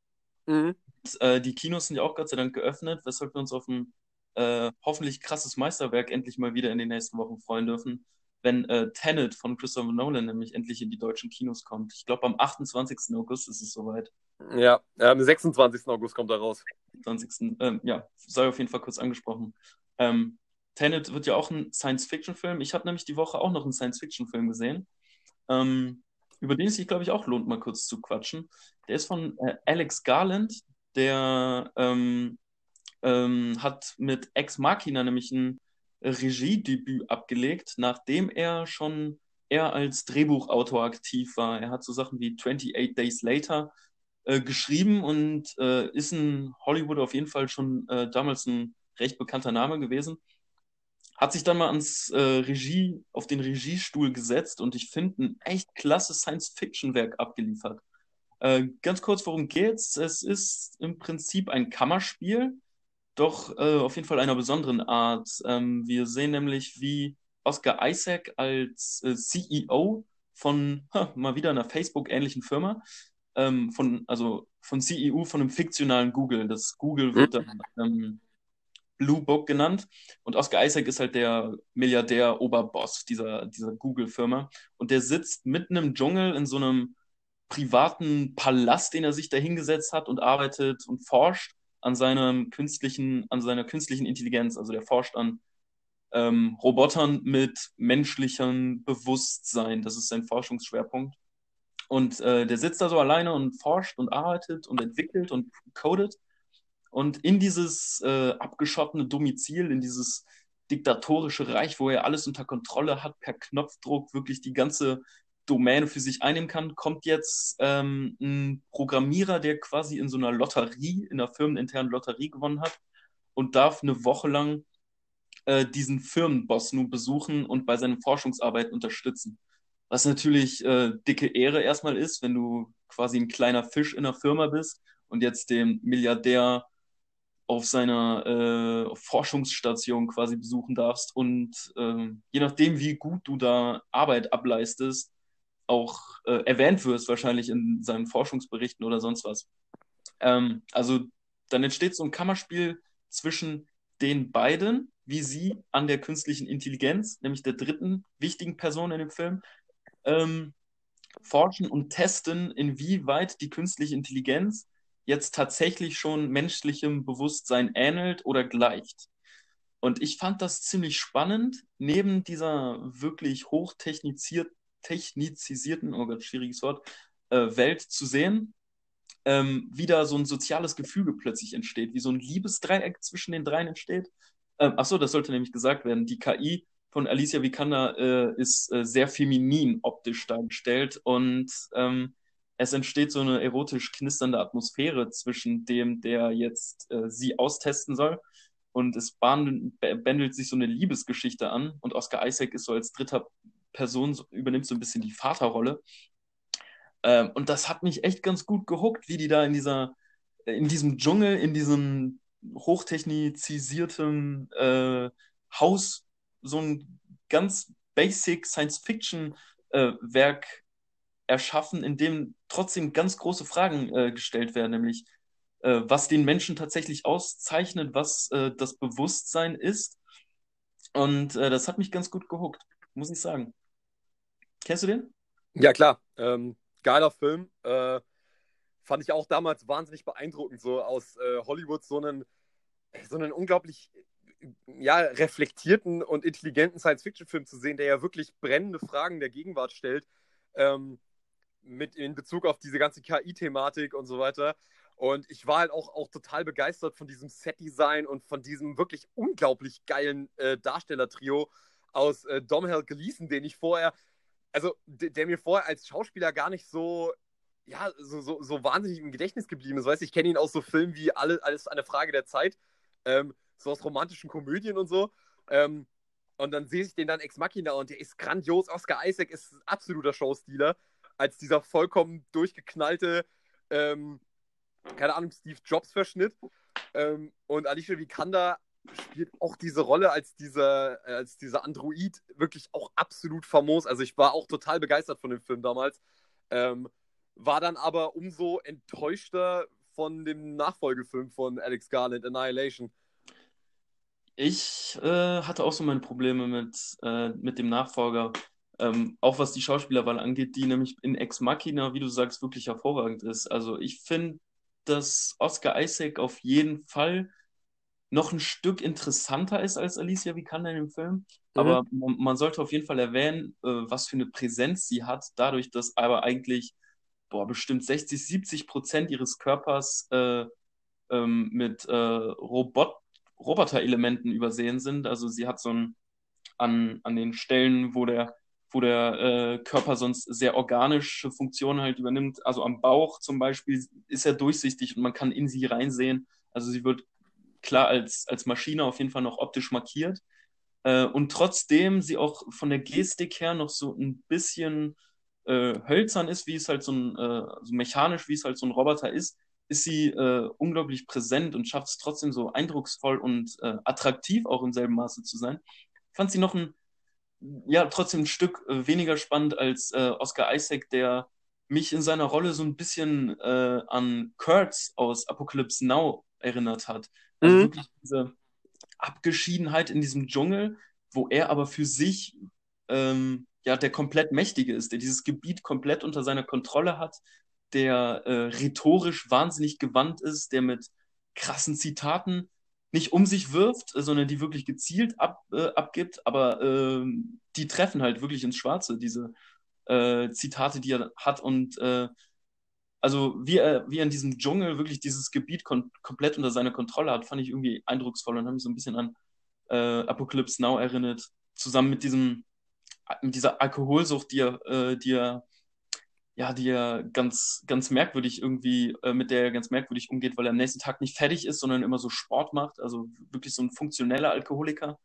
Mhm. Und, äh, die Kinos sind ja auch Gott sei Dank geöffnet, weshalb wir uns auf ein äh, hoffentlich krasses Meisterwerk endlich mal wieder in den nächsten Wochen freuen dürfen, wenn äh, Tenet von Christopher Nolan nämlich endlich in die deutschen Kinos kommt. Ich glaube, am 28. August ist es soweit. Ja, am 26. August kommt er raus. 20. Ähm, ja, sei auf jeden Fall kurz angesprochen. Ähm, Tenet wird ja auch ein Science-Fiction-Film. Ich habe nämlich die Woche auch noch einen Science-Fiction-Film gesehen, ähm, über den es sich, glaube ich, auch lohnt, mal kurz zu quatschen. Der ist von äh, Alex Garland, der ähm, ähm, hat mit Ex Machina nämlich ein Regiedebüt abgelegt, nachdem er schon eher als Drehbuchautor aktiv war. Er hat so Sachen wie 28 Days Later äh, geschrieben und äh, ist in Hollywood auf jeden Fall schon äh, damals ein recht bekannter Name gewesen. Hat sich dann mal ans äh, Regie, auf den Regiestuhl gesetzt und ich finde ein echt klasse Science-Fiction-Werk abgeliefert. Äh, ganz kurz, worum geht's? Es ist im Prinzip ein Kammerspiel, doch äh, auf jeden Fall einer besonderen Art. Ähm, wir sehen nämlich, wie Oscar Isaac als äh, CEO von ha, mal wieder einer Facebook-ähnlichen Firma, ähm, von, also von CEO von einem fiktionalen Google. Das Google wird dann ähm, Blue Book genannt. Und Oscar Isaac ist halt der Milliardär-Oberboss dieser, dieser Google-Firma. Und der sitzt mitten im Dschungel in so einem privaten Palast, den er sich da hingesetzt hat und arbeitet und forscht an seinem künstlichen, an seiner künstlichen Intelligenz. Also der forscht an ähm, Robotern mit menschlichem Bewusstsein. Das ist sein Forschungsschwerpunkt. Und äh, der sitzt da so alleine und forscht und arbeitet und entwickelt und codet. Und in dieses äh, abgeschottene Domizil, in dieses diktatorische Reich, wo er alles unter Kontrolle hat, per Knopfdruck wirklich die ganze Domäne für sich einnehmen kann, kommt jetzt ähm, ein Programmierer, der quasi in so einer Lotterie, in einer firmeninternen Lotterie gewonnen hat und darf eine Woche lang äh, diesen Firmenboss nun besuchen und bei seinen Forschungsarbeiten unterstützen. Was natürlich äh, dicke Ehre erstmal ist, wenn du quasi ein kleiner Fisch in einer Firma bist und jetzt den Milliardär auf seiner äh, Forschungsstation quasi besuchen darfst und äh, je nachdem, wie gut du da Arbeit ableistest, auch äh, erwähnt wirst, wahrscheinlich in seinen Forschungsberichten oder sonst was. Ähm, also dann entsteht so ein Kammerspiel zwischen den beiden, wie sie an der künstlichen Intelligenz, nämlich der dritten wichtigen Person in dem Film, ähm, forschen und testen, inwieweit die künstliche Intelligenz jetzt tatsächlich schon menschlichem Bewusstsein ähnelt oder gleicht. Und ich fand das ziemlich spannend, neben dieser wirklich hochtechnisiert, technizisierten, oh Gott, schwieriges Wort, äh, Welt zu sehen, ähm, wie da so ein soziales Gefüge plötzlich entsteht, wie so ein Liebesdreieck zwischen den dreien entsteht. Ähm, achso, das sollte nämlich gesagt werden. Die KI von Alicia Vikander äh, ist äh, sehr feminin optisch dargestellt und ähm, es entsteht so eine erotisch knisternde Atmosphäre zwischen dem, der jetzt äh, sie austesten soll. Und es bändelt sich so eine Liebesgeschichte an. Und Oscar Isaac ist so als dritter Person, übernimmt so ein bisschen die Vaterrolle. Ähm, und das hat mich echt ganz gut gehuckt, wie die da in dieser, in diesem Dschungel, in diesem hochtechnizierten äh, Haus so ein ganz basic Science-Fiction-Werk äh, erschaffen, in dem trotzdem ganz große Fragen äh, gestellt werden, nämlich äh, was den Menschen tatsächlich auszeichnet, was äh, das Bewusstsein ist. Und äh, das hat mich ganz gut gehuckt, muss ich sagen. Kennst du den? Ja, klar. Ähm, geiler Film. Äh, fand ich auch damals wahnsinnig beeindruckend, so aus äh, Hollywood so einen, so einen unglaublich ja, reflektierten und intelligenten Science-Fiction-Film zu sehen, der ja wirklich brennende Fragen der Gegenwart stellt. Ähm, mit in Bezug auf diese ganze KI-Thematik und so weiter. Und ich war halt auch, auch total begeistert von diesem Set-Design und von diesem wirklich unglaublich geilen äh, Darstellertrio aus äh, Domhnall Gleeson, den ich vorher, also der mir vorher als Schauspieler gar nicht so, ja, so, so, so wahnsinnig im Gedächtnis geblieben ist. Weißt ich kenne ihn aus so Filmen wie alle, Alles eine Frage der Zeit, ähm, so aus romantischen Komödien und so. Ähm, und dann sehe ich den dann Ex Machina und der ist grandios. Oscar Isaac ist ein absoluter Showstealer als dieser vollkommen durchgeknallte, ähm, keine Ahnung, Steve Jobs Verschnitt. Ähm, und Alicia Vikander spielt auch diese Rolle als dieser, als dieser Android wirklich auch absolut famos. Also ich war auch total begeistert von dem Film damals. Ähm, war dann aber umso enttäuschter von dem Nachfolgefilm von Alex Garland, Annihilation. Ich äh, hatte auch so meine Probleme mit, äh, mit dem Nachfolger. Ähm, auch was die Schauspielerwahl angeht, die nämlich in Ex Machina, wie du sagst, wirklich hervorragend ist. Also ich finde, dass Oscar Isaac auf jeden Fall noch ein Stück interessanter ist als Alicia Vikander in dem Film. Mhm. Aber man, man, sollte auf jeden Fall erwähnen, äh, was für eine Präsenz sie hat, dadurch, dass aber eigentlich boah, bestimmt 60, 70 Prozent ihres Körpers äh, ähm, mit äh, Robot Roboter-Elementen übersehen sind. Also sie hat so ein an, an den Stellen, wo der wo der äh, Körper sonst sehr organische Funktionen halt übernimmt. Also am Bauch zum Beispiel ist er durchsichtig und man kann in sie reinsehen. Also sie wird klar als, als Maschine auf jeden Fall noch optisch markiert. Äh, und trotzdem sie auch von der Gestik her noch so ein bisschen äh, hölzern ist, wie es halt so ein, äh, so mechanisch, wie es halt so ein Roboter ist, ist sie äh, unglaublich präsent und schafft es trotzdem so eindrucksvoll und äh, attraktiv auch im selben Maße zu sein. Ich fand sie noch ein, ja, trotzdem ein Stück äh, weniger spannend als äh, Oscar Isaac, der mich in seiner Rolle so ein bisschen äh, an Kurtz aus Apocalypse Now erinnert hat. Also mhm. wirklich diese Abgeschiedenheit in diesem Dschungel, wo er aber für sich ähm, ja der komplett Mächtige ist, der dieses Gebiet komplett unter seiner Kontrolle hat, der äh, rhetorisch wahnsinnig gewandt ist, der mit krassen Zitaten nicht um sich wirft, sondern die wirklich gezielt ab, äh, abgibt, aber äh, die treffen halt wirklich ins Schwarze, diese äh, Zitate, die er hat und äh, also wie er, wie er in diesem Dschungel wirklich dieses Gebiet komplett unter seiner Kontrolle hat, fand ich irgendwie eindrucksvoll und habe mich so ein bisschen an äh, Apocalypse Now erinnert. Zusammen mit diesem, mit dieser Alkoholsucht, die er, äh, die er, ja, die er ganz, ganz merkwürdig irgendwie, äh, mit der er ganz merkwürdig umgeht, weil er am nächsten Tag nicht fertig ist, sondern immer so Sport macht. Also wirklich so ein funktioneller Alkoholiker.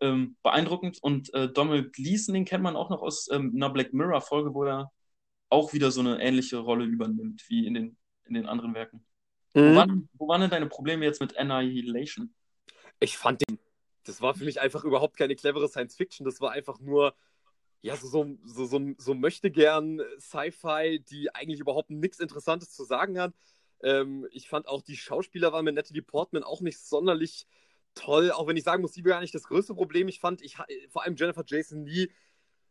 Ähm, beeindruckend. Und äh, Donald Gleason, den kennt man auch noch aus ähm, einer Black Mirror-Folge, wo er auch wieder so eine ähnliche Rolle übernimmt wie in den, in den anderen Werken. Mhm. Wo, waren, wo waren denn deine Probleme jetzt mit Annihilation? Ich fand den, das war für mich einfach überhaupt keine clevere Science Fiction, das war einfach nur, ja, so, so, so, so, so möchte gern Sci-Fi, die eigentlich überhaupt nichts Interessantes zu sagen hat. Ähm, ich fand auch, die Schauspieler waren mit Natalie Portman auch nicht sonderlich toll, auch wenn ich sagen muss, die war gar nicht das größte Problem. Ich fand, ich, vor allem Jennifer Jason Lee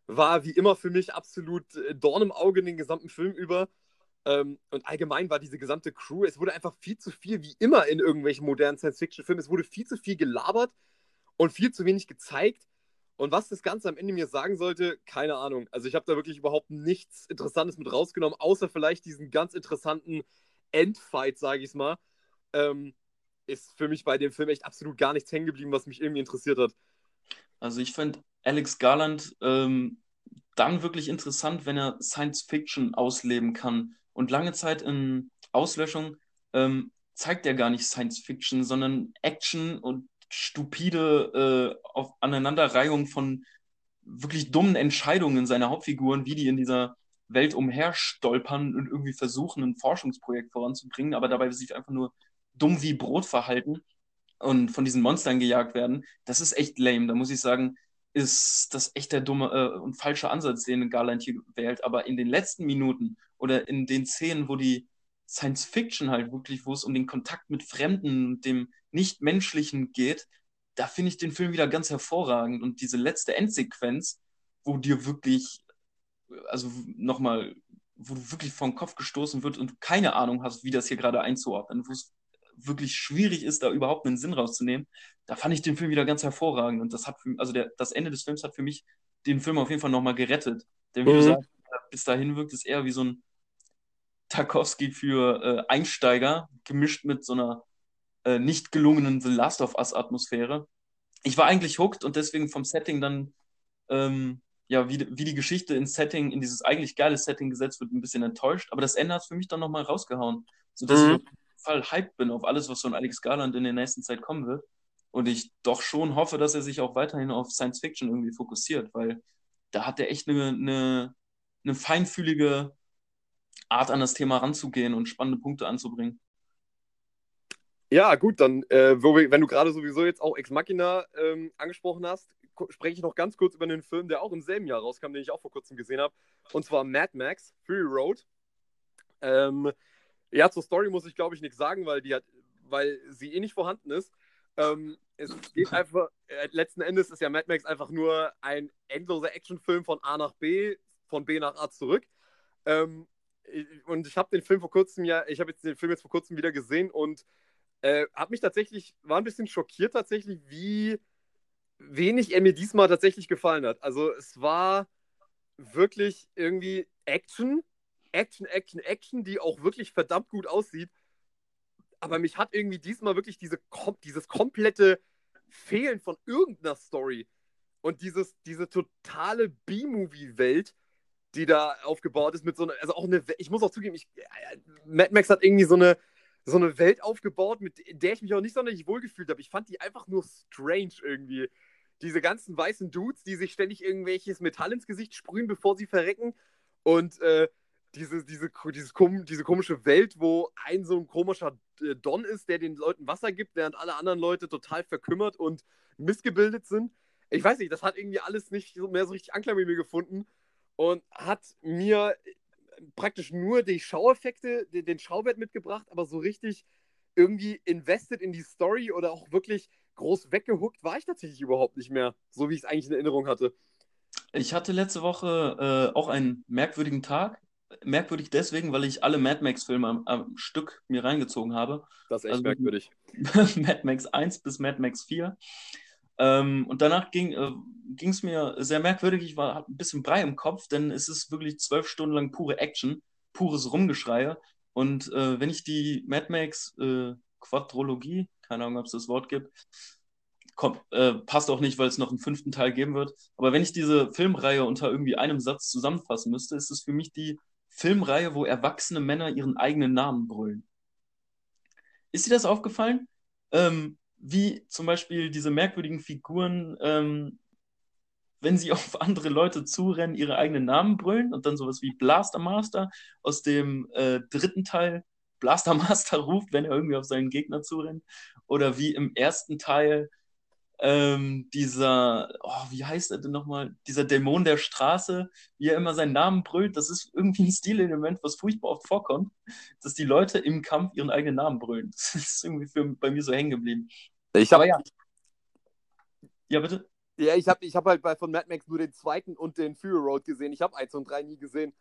war wie immer für mich absolut äh, Dorn im Auge in den gesamten Film über. Ähm, und allgemein war diese gesamte Crew, es wurde einfach viel zu viel, wie immer in irgendwelchen modernen Science-Fiction-Filmen, es wurde viel zu viel gelabert und viel zu wenig gezeigt. Und was das Ganze am Ende mir sagen sollte, keine Ahnung. Also ich habe da wirklich überhaupt nichts Interessantes mit rausgenommen, außer vielleicht diesen ganz interessanten Endfight, sage ich mal. Ähm, ist für mich bei dem Film echt absolut gar nichts hängen geblieben, was mich irgendwie interessiert hat. Also ich finde Alex Garland ähm, dann wirklich interessant, wenn er Science Fiction ausleben kann. Und lange Zeit in Auslöschung ähm, zeigt er gar nicht Science Fiction, sondern Action und stupide äh, auf Aneinanderreihung von wirklich dummen Entscheidungen seiner Hauptfiguren, wie die in dieser Welt umherstolpern und irgendwie versuchen, ein Forschungsprojekt voranzubringen, aber dabei sich einfach nur dumm wie Brot verhalten und von diesen Monstern gejagt werden. Das ist echt lame. Da muss ich sagen, ist das echt der dumme äh, und falsche Ansatz, den Garland hier wählt. Aber in den letzten Minuten oder in den Szenen, wo die Science Fiction halt wirklich, wo es um den Kontakt mit Fremden, dem Nichtmenschlichen geht, da finde ich den Film wieder ganz hervorragend. Und diese letzte Endsequenz, wo dir wirklich, also nochmal, wo du wirklich vom Kopf gestoßen wird und du keine Ahnung hast, wie das hier gerade einzuordnen, wo es wirklich schwierig ist, da überhaupt einen Sinn rauszunehmen, da fand ich den Film wieder ganz hervorragend. Und das hat für, also der, das Ende des Films hat für mich den Film auf jeden Fall nochmal gerettet. Denn wie mhm. du sagst, bis dahin wirkt es eher wie so ein Tarkovsky für äh, Einsteiger, gemischt mit so einer äh, nicht gelungenen The Last of Us-Atmosphäre. Ich war eigentlich hooked und deswegen vom Setting dann, ähm, ja, wie, wie die Geschichte ins Setting, in dieses eigentlich geile Setting gesetzt wird, ein bisschen enttäuscht. Aber das Ende hat für mich dann nochmal rausgehauen, sodass mhm. ich Fall hyped bin auf alles, was von Alex Garland in der nächsten Zeit kommen wird. Und ich doch schon hoffe, dass er sich auch weiterhin auf Science Fiction irgendwie fokussiert, weil da hat er echt eine, eine, eine feinfühlige Art an das Thema ranzugehen und spannende Punkte anzubringen. Ja, gut, dann, äh, wenn du gerade sowieso jetzt auch Ex Machina ähm, angesprochen hast, spreche ich noch ganz kurz über einen Film, der auch im selben Jahr rauskam, den ich auch vor kurzem gesehen habe. Und zwar Mad Max, Fury Road. Ähm, ja, zur Story muss ich, glaube ich, nichts sagen, weil, die hat, weil sie eh nicht vorhanden ist. Ähm, es geht einfach, äh, letzten Endes ist ja Mad Max einfach nur ein endloser Actionfilm von A nach B, von B nach A zurück. Ähm, und ich habe den Film vor kurzem ja, ich habe jetzt den Film jetzt vor kurzem wieder gesehen und äh, habe mich tatsächlich, war ein bisschen schockiert tatsächlich, wie wenig er mir diesmal tatsächlich gefallen hat. Also es war wirklich irgendwie Action, Action, Action, Action, die auch wirklich verdammt gut aussieht. Aber mich hat irgendwie diesmal wirklich diese, dieses komplette Fehlen von irgendeiner Story und dieses, diese totale B-Movie-Welt, die da aufgebaut ist, mit so einer, also auch eine, ich muss auch zugeben, ich, Mad Max hat irgendwie so eine, so eine Welt aufgebaut, mit der ich mich auch nicht sonderlich wohlgefühlt habe. Ich fand die einfach nur strange irgendwie. Diese ganzen weißen Dudes, die sich ständig irgendwelches Metall ins Gesicht sprühen, bevor sie verrecken. Und äh, diese, diese, dieses, diese komische Welt, wo ein so ein komischer äh, Don ist, der den Leuten Wasser gibt, während alle anderen Leute total verkümmert und missgebildet sind. Ich weiß nicht, das hat irgendwie alles nicht mehr so richtig Anklang mit mir gefunden und hat mir praktisch nur die Schaueffekte, den Schauwert mitgebracht, aber so richtig irgendwie invested in die Story oder auch wirklich groß weggehuckt war ich tatsächlich überhaupt nicht mehr, so wie ich es eigentlich in Erinnerung hatte. Ich hatte letzte Woche äh, auch einen merkwürdigen Tag. Merkwürdig deswegen, weil ich alle Mad Max-Filme am, am, Stück mir reingezogen habe. Das ist echt also, merkwürdig. Mad Max 1 bis Mad Max 4. Ähm, und danach ging äh, es mir sehr merkwürdig. Ich war ein bisschen Brei im Kopf, denn es ist wirklich zwölf Stunden lang pure Action, pures Rumgeschreie. Und äh, wenn ich die Mad Max äh, Quadrologie, keine Ahnung, ob es das Wort gibt, kommt, äh, passt auch nicht, weil es noch einen fünften Teil geben wird. Aber wenn ich diese Filmreihe unter irgendwie einem Satz zusammenfassen müsste, ist es für mich die Filmreihe, wo erwachsene Männer ihren eigenen Namen brüllen. Ist dir das aufgefallen? Ähm, wie zum Beispiel diese merkwürdigen Figuren, ähm, wenn sie auf andere Leute zurennen, ihre eigenen Namen brüllen und dann sowas wie Blaster Master aus dem äh, dritten Teil Blaster Master ruft, wenn er irgendwie auf seinen Gegner zurennt. Oder wie im ersten Teil ähm, dieser, oh, wie heißt er denn nochmal? Dieser Dämon der Straße, wie er immer seinen Namen brüllt. Das ist irgendwie ein Stilelement, was furchtbar oft vorkommt, dass die Leute im Kampf ihren eigenen Namen brüllen. Das ist irgendwie für, bei mir so hängen geblieben. Ich habe ja. Ja, bitte? Ja, ich habe ich hab halt bei von Mad Max nur den zweiten und den Fury Road gesehen. Ich habe eins und drei nie gesehen.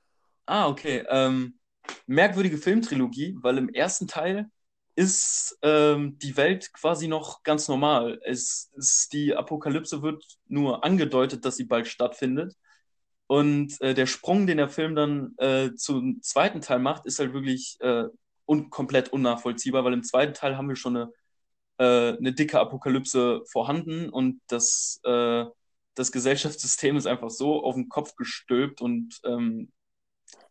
Ah, okay. Ähm, merkwürdige Filmtrilogie, weil im ersten Teil ist ähm, die Welt quasi noch ganz normal. Es ist, die Apokalypse wird nur angedeutet, dass sie bald stattfindet. Und äh, der Sprung, den der Film dann äh, zum zweiten Teil macht, ist halt wirklich äh, un komplett unnachvollziehbar, weil im zweiten Teil haben wir schon eine, äh, eine dicke Apokalypse vorhanden und das, äh, das Gesellschaftssystem ist einfach so auf den Kopf gestülpt und ähm,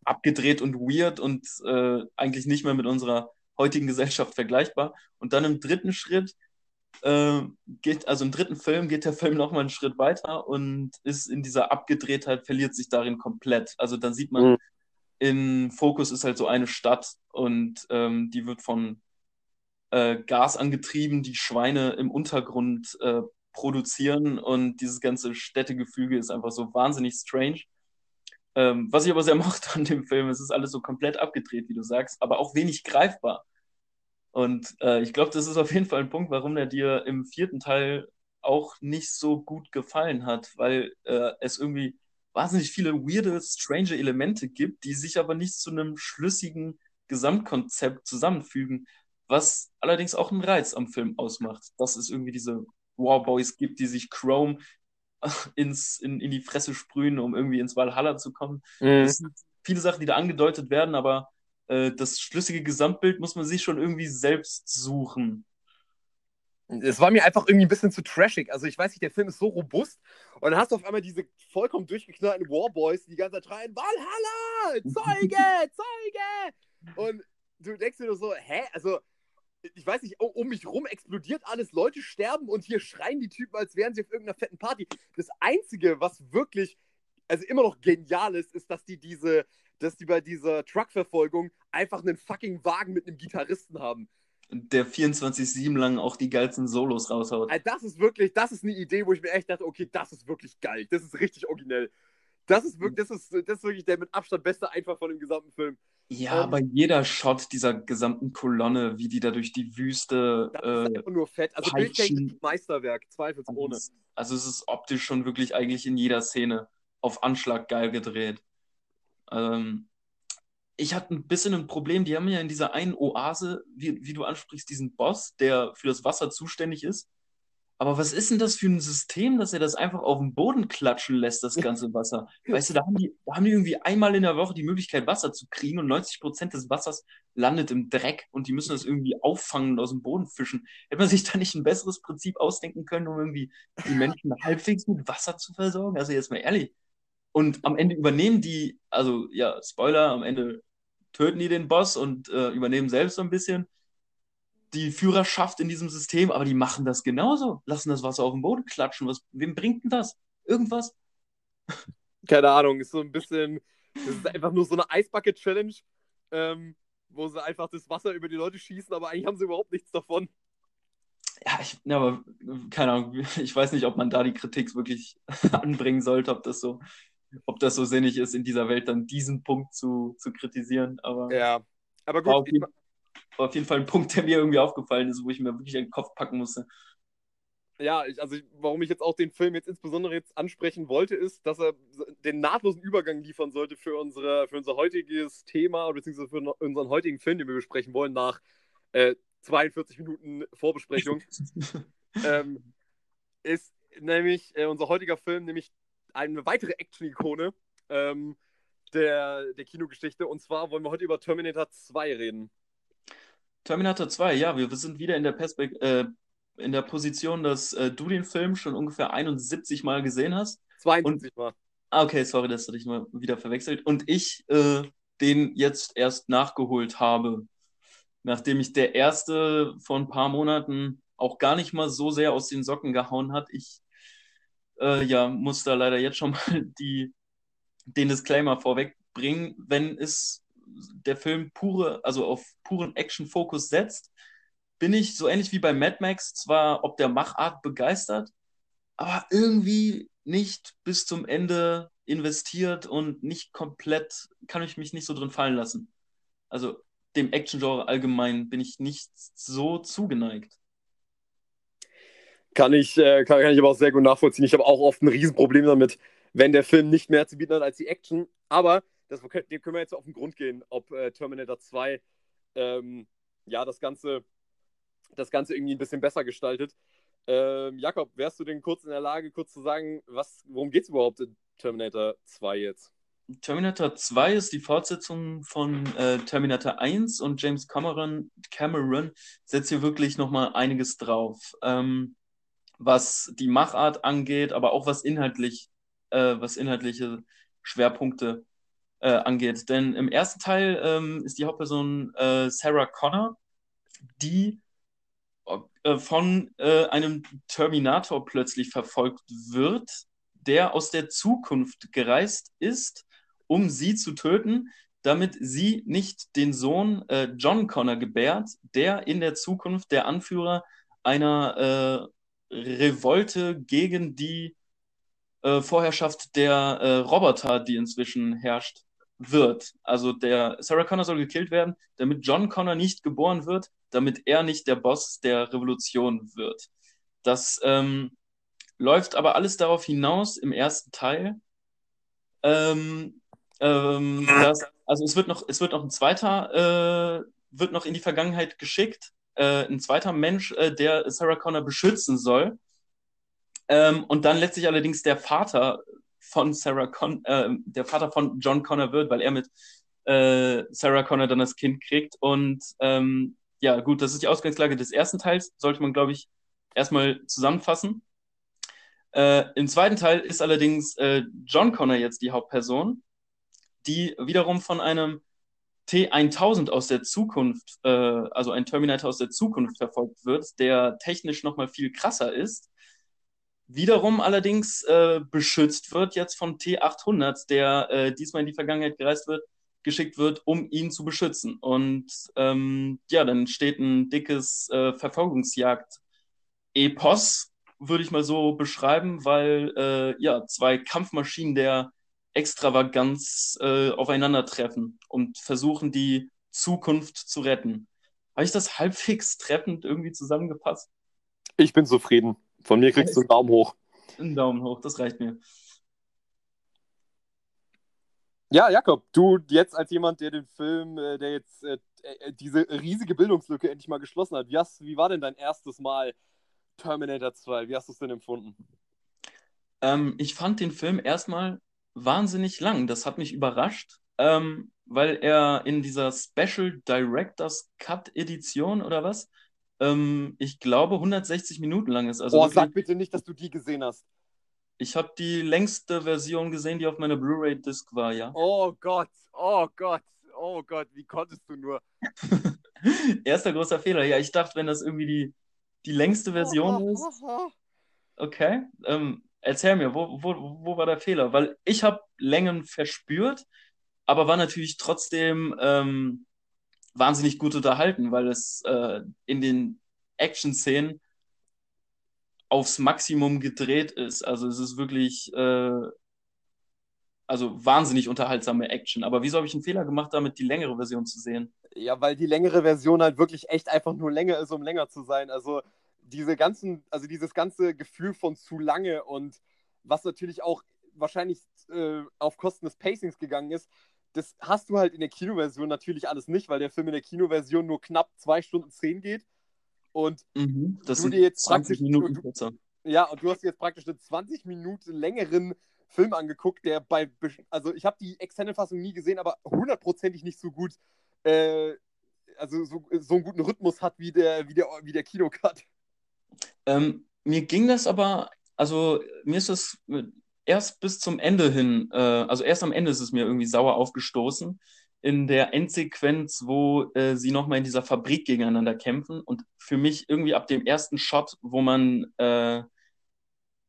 abgedreht und weird und äh, eigentlich nicht mehr mit unserer heutigen Gesellschaft vergleichbar. Und dann im dritten Schritt äh, geht, also im dritten Film geht der Film nochmal einen Schritt weiter und ist in dieser Abgedrehtheit, verliert sich darin komplett. Also dann sieht man, mhm. in Fokus ist halt so eine Stadt und ähm, die wird von äh, Gas angetrieben, die Schweine im Untergrund äh, produzieren und dieses ganze Städtegefüge ist einfach so wahnsinnig strange. Ähm, was ich aber sehr mochte an dem Film, es ist alles so komplett abgedreht, wie du sagst, aber auch wenig greifbar. Und äh, ich glaube, das ist auf jeden Fall ein Punkt, warum er dir im vierten Teil auch nicht so gut gefallen hat, weil äh, es irgendwie wahnsinnig viele weirde, strange Elemente gibt, die sich aber nicht zu einem schlüssigen Gesamtkonzept zusammenfügen, was allerdings auch einen Reiz am Film ausmacht, dass es irgendwie diese Warboys gibt, die sich Chrome ins, in, in die Fresse sprühen, um irgendwie ins Valhalla zu kommen. Mhm. Das sind viele Sachen, die da angedeutet werden, aber äh, das schlüssige Gesamtbild muss man sich schon irgendwie selbst suchen. Es war mir einfach irgendwie ein bisschen zu trashig. Also ich weiß nicht, der Film ist so robust und dann hast du auf einmal diese vollkommen durchgeknallten Warboys, die die ganze Zeit schreien, Valhalla, Zeuge, Zeuge! Und du denkst dir nur so, hä? Also ich weiß nicht, um mich rum explodiert alles, Leute sterben und hier schreien die Typen, als wären sie auf irgendeiner fetten Party. Das Einzige, was wirklich, also immer noch genial ist, ist, dass die diese, dass die bei dieser Truckverfolgung einfach einen fucking Wagen mit einem Gitarristen haben. der 24-7 lang auch die geilsten Solos raushaut. Also das ist wirklich, das ist eine Idee, wo ich mir echt dachte, okay, das ist wirklich geil. Das ist richtig originell. Das ist wirklich, das ist, das ist wirklich der mit Abstand beste Einfach von dem gesamten Film. Ja, ähm, aber jeder Shot dieser gesamten Kolonne, wie die da durch die Wüste. Das äh, ist einfach nur fett. Also Bildtechnik Meisterwerk, zweifelsohne. Also, also es ist optisch schon wirklich eigentlich in jeder Szene auf Anschlag geil gedreht. Ähm, ich hatte ein bisschen ein Problem, die haben ja in dieser einen Oase, wie, wie du ansprichst, diesen Boss, der für das Wasser zuständig ist. Aber was ist denn das für ein System, dass er das einfach auf den Boden klatschen lässt, das ganze Wasser? Weißt du, da haben, die, da haben die irgendwie einmal in der Woche die Möglichkeit, Wasser zu kriegen und 90 Prozent des Wassers landet im Dreck und die müssen das irgendwie auffangen und aus dem Boden fischen. Hätte man sich da nicht ein besseres Prinzip ausdenken können, um irgendwie die Menschen halbwegs mit Wasser zu versorgen? Also jetzt mal ehrlich. Und am Ende übernehmen die, also ja, Spoiler, am Ende töten die den Boss und äh, übernehmen selbst so ein bisschen die Führerschaft in diesem System, aber die machen das genauso. Lassen das Wasser auf den Boden klatschen. Was, wem bringt denn das? Irgendwas? Keine Ahnung, ist so ein bisschen, das ist einfach nur so eine Eisbucket-Challenge, ähm, wo sie einfach das Wasser über die Leute schießen, aber eigentlich haben sie überhaupt nichts davon. Ja, ich, ja, aber keine Ahnung, ich weiß nicht, ob man da die Kritik wirklich anbringen sollte, ob das so ob das so sinnig ist, in dieser Welt dann diesen Punkt zu, zu kritisieren. Aber ja, aber gut. Jeden, war auf jeden Fall ein Punkt, der mir irgendwie aufgefallen ist, wo ich mir wirklich einen Kopf packen musste. Ja, ich, also warum ich jetzt auch den Film jetzt insbesondere jetzt ansprechen wollte, ist, dass er den nahtlosen Übergang liefern sollte für, unsere, für unser heutiges Thema, beziehungsweise für unseren heutigen Film, den wir besprechen wollen, nach äh, 42 Minuten Vorbesprechung. ähm, ist nämlich äh, unser heutiger Film, nämlich eine weitere Action-Ikone ähm, der, der Kinogeschichte. Und zwar wollen wir heute über Terminator 2 reden. Terminator 2, ja, wir, wir sind wieder in der, Perspekt äh, in der Position, dass äh, du den Film schon ungefähr 71 Mal gesehen hast. 72 und, Mal. Ah, okay, sorry, dass du dich mal wieder verwechselt. Und ich äh, den jetzt erst nachgeholt habe, nachdem ich der erste vor ein paar Monaten auch gar nicht mal so sehr aus den Socken gehauen hat. Ich äh, ja, muss da leider jetzt schon mal die, den Disclaimer vorwegbringen. Wenn es der Film pure, also auf puren Action-Fokus setzt, bin ich so ähnlich wie bei Mad Max zwar ob der Machart begeistert, aber irgendwie nicht bis zum Ende investiert und nicht komplett, kann ich mich nicht so drin fallen lassen. Also dem Action-Genre allgemein bin ich nicht so zugeneigt. Kann ich, äh, kann, kann ich aber auch sehr gut nachvollziehen. Ich habe auch oft ein Riesenproblem damit, wenn der Film nicht mehr zu bieten hat als die Action. Aber das dem können wir jetzt auf den Grund gehen, ob äh, Terminator 2 ähm, ja, das Ganze, das Ganze irgendwie ein bisschen besser gestaltet. Ähm, Jakob, wärst du denn kurz in der Lage, kurz zu sagen, was, worum geht es überhaupt in Terminator 2 jetzt? Terminator 2 ist die Fortsetzung von äh, Terminator 1 und James Cameron, Cameron setzt hier wirklich nochmal einiges drauf. Ähm, was die Machart angeht, aber auch was inhaltlich, äh, was inhaltliche Schwerpunkte äh, angeht. Denn im ersten Teil ähm, ist die Hauptperson äh, Sarah Connor, die äh, von äh, einem Terminator plötzlich verfolgt wird, der aus der Zukunft gereist ist, um sie zu töten, damit sie nicht den Sohn äh, John Connor gebärt, der in der Zukunft der Anführer einer Revolte gegen die äh, Vorherrschaft der äh, Roboter, die inzwischen herrscht, wird. Also der Sarah Connor soll gekillt werden, damit John Connor nicht geboren wird, damit er nicht der Boss der Revolution wird. Das ähm, läuft aber alles darauf hinaus im ersten Teil. Ähm, ähm, dass, also es wird noch, es wird noch ein zweiter, äh, wird noch in die Vergangenheit geschickt, äh, ein zweiter Mensch, äh, der Sarah Connor beschützen soll. Ähm, und dann letztlich allerdings der Vater von Sarah Con äh, der Vater von John Connor wird, weil er mit äh, Sarah Connor dann das Kind kriegt. Und ähm, ja, gut, das ist die Ausgangslage des ersten Teils, sollte man, glaube ich, erstmal zusammenfassen. Äh, Im zweiten Teil ist allerdings äh, John Connor jetzt die Hauptperson, die wiederum von einem T1000 aus der Zukunft, äh, also ein Terminator aus der Zukunft verfolgt wird, der technisch nochmal viel krasser ist. Wiederum allerdings äh, beschützt wird jetzt vom T800, der äh, diesmal in die Vergangenheit gereist wird, geschickt wird, um ihn zu beschützen. Und ähm, ja, dann steht ein dickes äh, Verfolgungsjagd-Epos, würde ich mal so beschreiben, weil äh, ja, zwei Kampfmaschinen der Extravaganz äh, aufeinandertreffen und versuchen, die Zukunft zu retten. Habe ich das halbwegs treffend irgendwie zusammengepasst? Ich bin zufrieden. Von mir kriegst du einen Daumen hoch. Einen Daumen hoch, das reicht mir. Ja, Jakob, du jetzt als jemand, der den Film, äh, der jetzt äh, äh, diese riesige Bildungslücke endlich mal geschlossen hat, wie, hast, wie war denn dein erstes Mal Terminator 2? Wie hast du es denn empfunden? Ähm, ich fand den Film erstmal wahnsinnig lang. Das hat mich überrascht, ähm, weil er in dieser Special Directors Cut Edition oder was, ähm, ich glaube 160 Minuten lang ist. Also oh, sag bitte nicht, dass du die gesehen hast. Ich habe die längste Version gesehen, die auf meiner Blu-ray-Disc war, ja. Oh Gott, oh Gott, oh Gott, wie konntest du nur? Erster großer Fehler. Ja, ich dachte, wenn das irgendwie die, die längste Version ist. Okay, ähm, erzähl mir, wo, wo, wo war der Fehler? Weil ich habe Längen verspürt, aber war natürlich trotzdem ähm, wahnsinnig gut unterhalten, weil es äh, in den Action-Szenen aufs Maximum gedreht ist. Also es ist wirklich äh, also wahnsinnig unterhaltsame Action. Aber wieso habe ich einen Fehler gemacht, damit die längere Version zu sehen? Ja, weil die längere Version halt wirklich echt einfach nur länger ist, um länger zu sein. Also diese ganzen, also dieses ganze Gefühl von zu lange und was natürlich auch wahrscheinlich äh, auf Kosten des Pacings gegangen ist, das hast du halt in der Kinoversion natürlich alles nicht, weil der Film in der Kinoversion nur knapp zwei Stunden zehn geht und mhm, das du dir jetzt 20 praktisch. Minuten kürzer. ja, und du hast jetzt praktisch einen 20 Minuten längeren Film angeguckt, der bei. Also, ich habe die Extended-Fassung nie gesehen, aber hundertprozentig nicht so gut. Äh, also, so, so einen guten Rhythmus hat wie der, wie der, wie der Kinocut. Ähm, mir ging das aber, also mir ist das erst bis zum Ende hin, äh, also erst am Ende ist es mir irgendwie sauer aufgestoßen, in der Endsequenz, wo äh, sie nochmal in dieser Fabrik gegeneinander kämpfen. Und für mich irgendwie ab dem ersten Shot, wo man äh,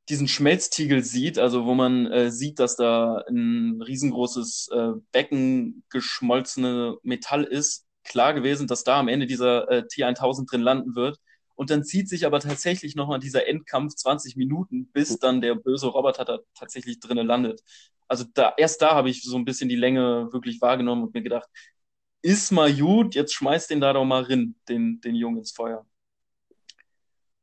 diesen Schmelztiegel sieht, also wo man äh, sieht, dass da ein riesengroßes äh, Becken geschmolzene Metall ist, klar gewesen, dass da am Ende dieser äh, T1000 drin landen wird. Und dann zieht sich aber tatsächlich nochmal dieser Endkampf 20 Minuten, bis dann der böse Roboter da tatsächlich drinnen landet also da, erst da habe ich so ein bisschen die Länge wirklich wahrgenommen und mir gedacht, ist mal gut, jetzt schmeißt den da doch mal rein, den, den Jungen ins Feuer.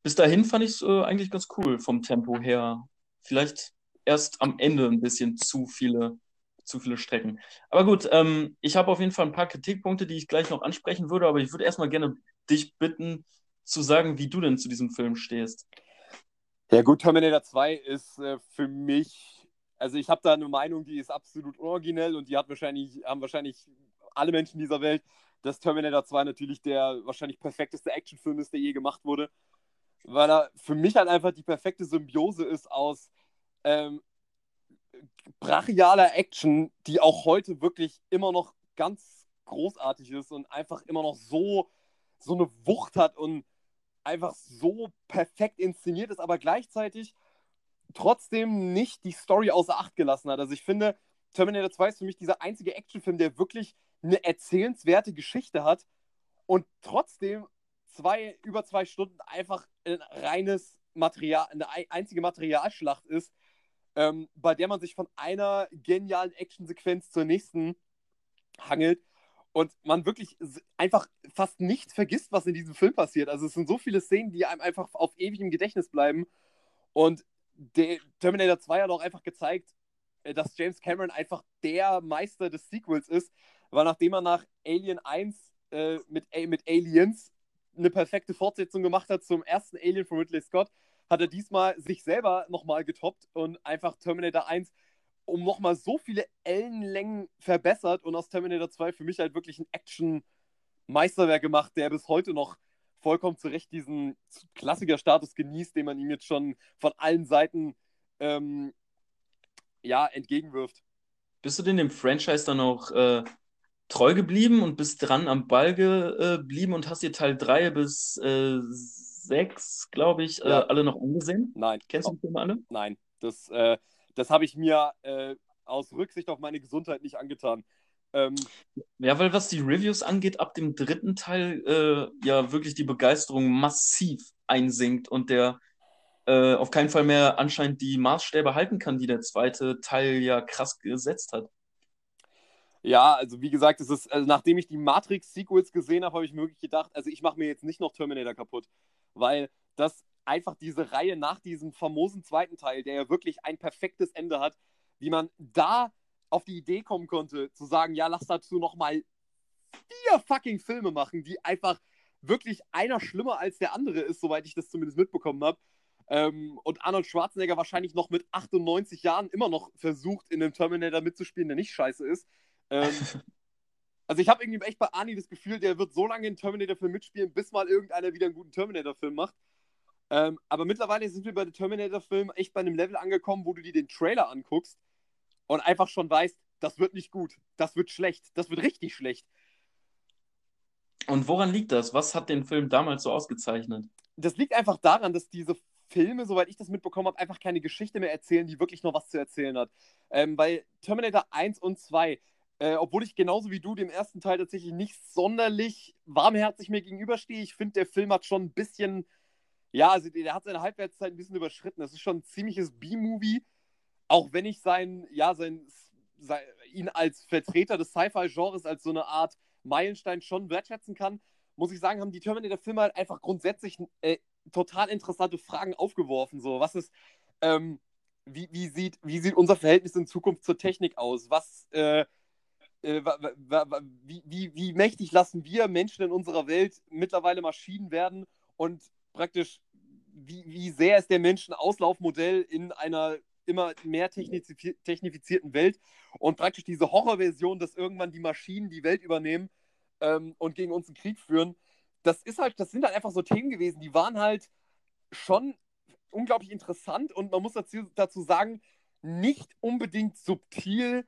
Bis dahin fand ich es äh, eigentlich ganz cool vom Tempo her. Vielleicht erst am Ende ein bisschen zu viele, zu viele Strecken. Aber gut, ähm, ich habe auf jeden Fall ein paar Kritikpunkte, die ich gleich noch ansprechen würde, aber ich würde erstmal gerne dich bitten, zu sagen, wie du denn zu diesem Film stehst. Ja, gut, Terminator 2 ist äh, für mich also ich habe da eine Meinung, die ist absolut originell und die hat wahrscheinlich, haben wahrscheinlich alle Menschen dieser Welt, dass Terminator 2 natürlich der wahrscheinlich perfekteste Actionfilm ist, der je gemacht wurde. Weil er für mich halt einfach die perfekte Symbiose ist aus ähm, brachialer Action, die auch heute wirklich immer noch ganz großartig ist und einfach immer noch so, so eine Wucht hat und einfach so perfekt inszeniert ist, aber gleichzeitig trotzdem nicht die Story außer Acht gelassen hat. Also ich finde, Terminator 2 ist für mich dieser einzige Actionfilm, der wirklich eine erzählenswerte Geschichte hat und trotzdem zwei, über zwei Stunden einfach ein reines Material, eine einzige Materialschlacht ist, ähm, bei der man sich von einer genialen Actionsequenz zur nächsten hangelt und man wirklich einfach fast nicht vergisst, was in diesem Film passiert. Also es sind so viele Szenen, die einem einfach auf ewig im Gedächtnis bleiben. Und Terminator 2 hat auch einfach gezeigt, äh, dass James Cameron einfach der Meister des Sequels ist, weil nachdem er nach Alien 1 äh, mit, mit Aliens eine perfekte Fortsetzung gemacht hat zum ersten Alien von Ridley Scott, hat er diesmal sich selber nochmal getoppt und einfach Terminator 1 um nochmal so viele Ellenlängen verbessert und aus Terminator 2 für mich halt wirklich ein Action-Meisterwerk gemacht, der bis heute noch vollkommen zu Recht diesen Klassiker-Status genießt, den man ihm jetzt schon von allen Seiten ähm, ja, entgegenwirft. Bist du denn dem Franchise dann auch äh, treu geblieben und bist dran am Ball geblieben und hast dir Teil 3 bis äh, 6, glaube ich, äh, ja. alle noch angesehen? Nein. Kennst du die Filme alle? Nein. Das, äh, das habe ich mir äh, aus Rücksicht auf meine Gesundheit nicht angetan. Ähm, ja, weil was die Reviews angeht, ab dem dritten Teil äh, ja wirklich die Begeisterung massiv einsinkt und der äh, auf keinen Fall mehr anscheinend die Maßstäbe halten kann, die der zweite Teil ja krass gesetzt hat. Ja, also wie gesagt, es ist, also nachdem ich die Matrix-Sequels gesehen habe, habe ich mir wirklich gedacht, also ich mache mir jetzt nicht noch Terminator kaputt, weil das einfach diese Reihe nach diesem famosen zweiten Teil, der ja wirklich ein perfektes Ende hat, wie man da auf die Idee kommen konnte, zu sagen, ja, lass dazu nochmal vier fucking Filme machen, die einfach wirklich einer schlimmer als der andere ist, soweit ich das zumindest mitbekommen habe. Ähm, und Arnold Schwarzenegger wahrscheinlich noch mit 98 Jahren immer noch versucht, in einem Terminator mitzuspielen, der nicht scheiße ist. Ähm, also ich habe irgendwie echt bei Arnie das Gefühl, der wird so lange in Terminator-Film mitspielen, bis mal irgendeiner wieder einen guten Terminator-Film macht. Ähm, aber mittlerweile sind wir bei den Terminator-Filmen echt bei einem Level angekommen, wo du dir den Trailer anguckst und einfach schon weißt, das wird nicht gut, das wird schlecht, das wird richtig schlecht. Und woran liegt das? Was hat den Film damals so ausgezeichnet? Das liegt einfach daran, dass diese Filme, soweit ich das mitbekommen habe, einfach keine Geschichte mehr erzählen, die wirklich noch was zu erzählen hat. Ähm, bei Terminator 1 und 2, äh, obwohl ich genauso wie du dem ersten Teil tatsächlich nicht sonderlich warmherzig mir gegenüberstehe, ich finde, der Film hat schon ein bisschen ja, also der hat seine Halbwertszeit ein bisschen überschritten. Das ist schon ein ziemliches B-Movie. Auch wenn ich sein, ja, sein, sein, ihn als Vertreter des Sci-Fi-Genres als so eine Art Meilenstein schon wertschätzen kann, muss ich sagen, haben die Terminator-Filme halt einfach grundsätzlich äh, total interessante Fragen aufgeworfen. So, was ist, ähm, wie, wie, sieht, wie sieht unser Verhältnis in Zukunft zur Technik aus? Was, äh, äh, wie, wie, wie mächtig lassen wir Menschen in unserer Welt mittlerweile Maschinen werden und praktisch, wie, wie sehr ist der Mensch ein Auslaufmodell in einer immer mehr technifizierten Welt und praktisch diese Horrorversion, dass irgendwann die Maschinen die Welt übernehmen ähm, und gegen uns einen Krieg führen, das ist halt, das sind halt einfach so Themen gewesen, die waren halt schon unglaublich interessant und man muss dazu, dazu sagen, nicht unbedingt subtil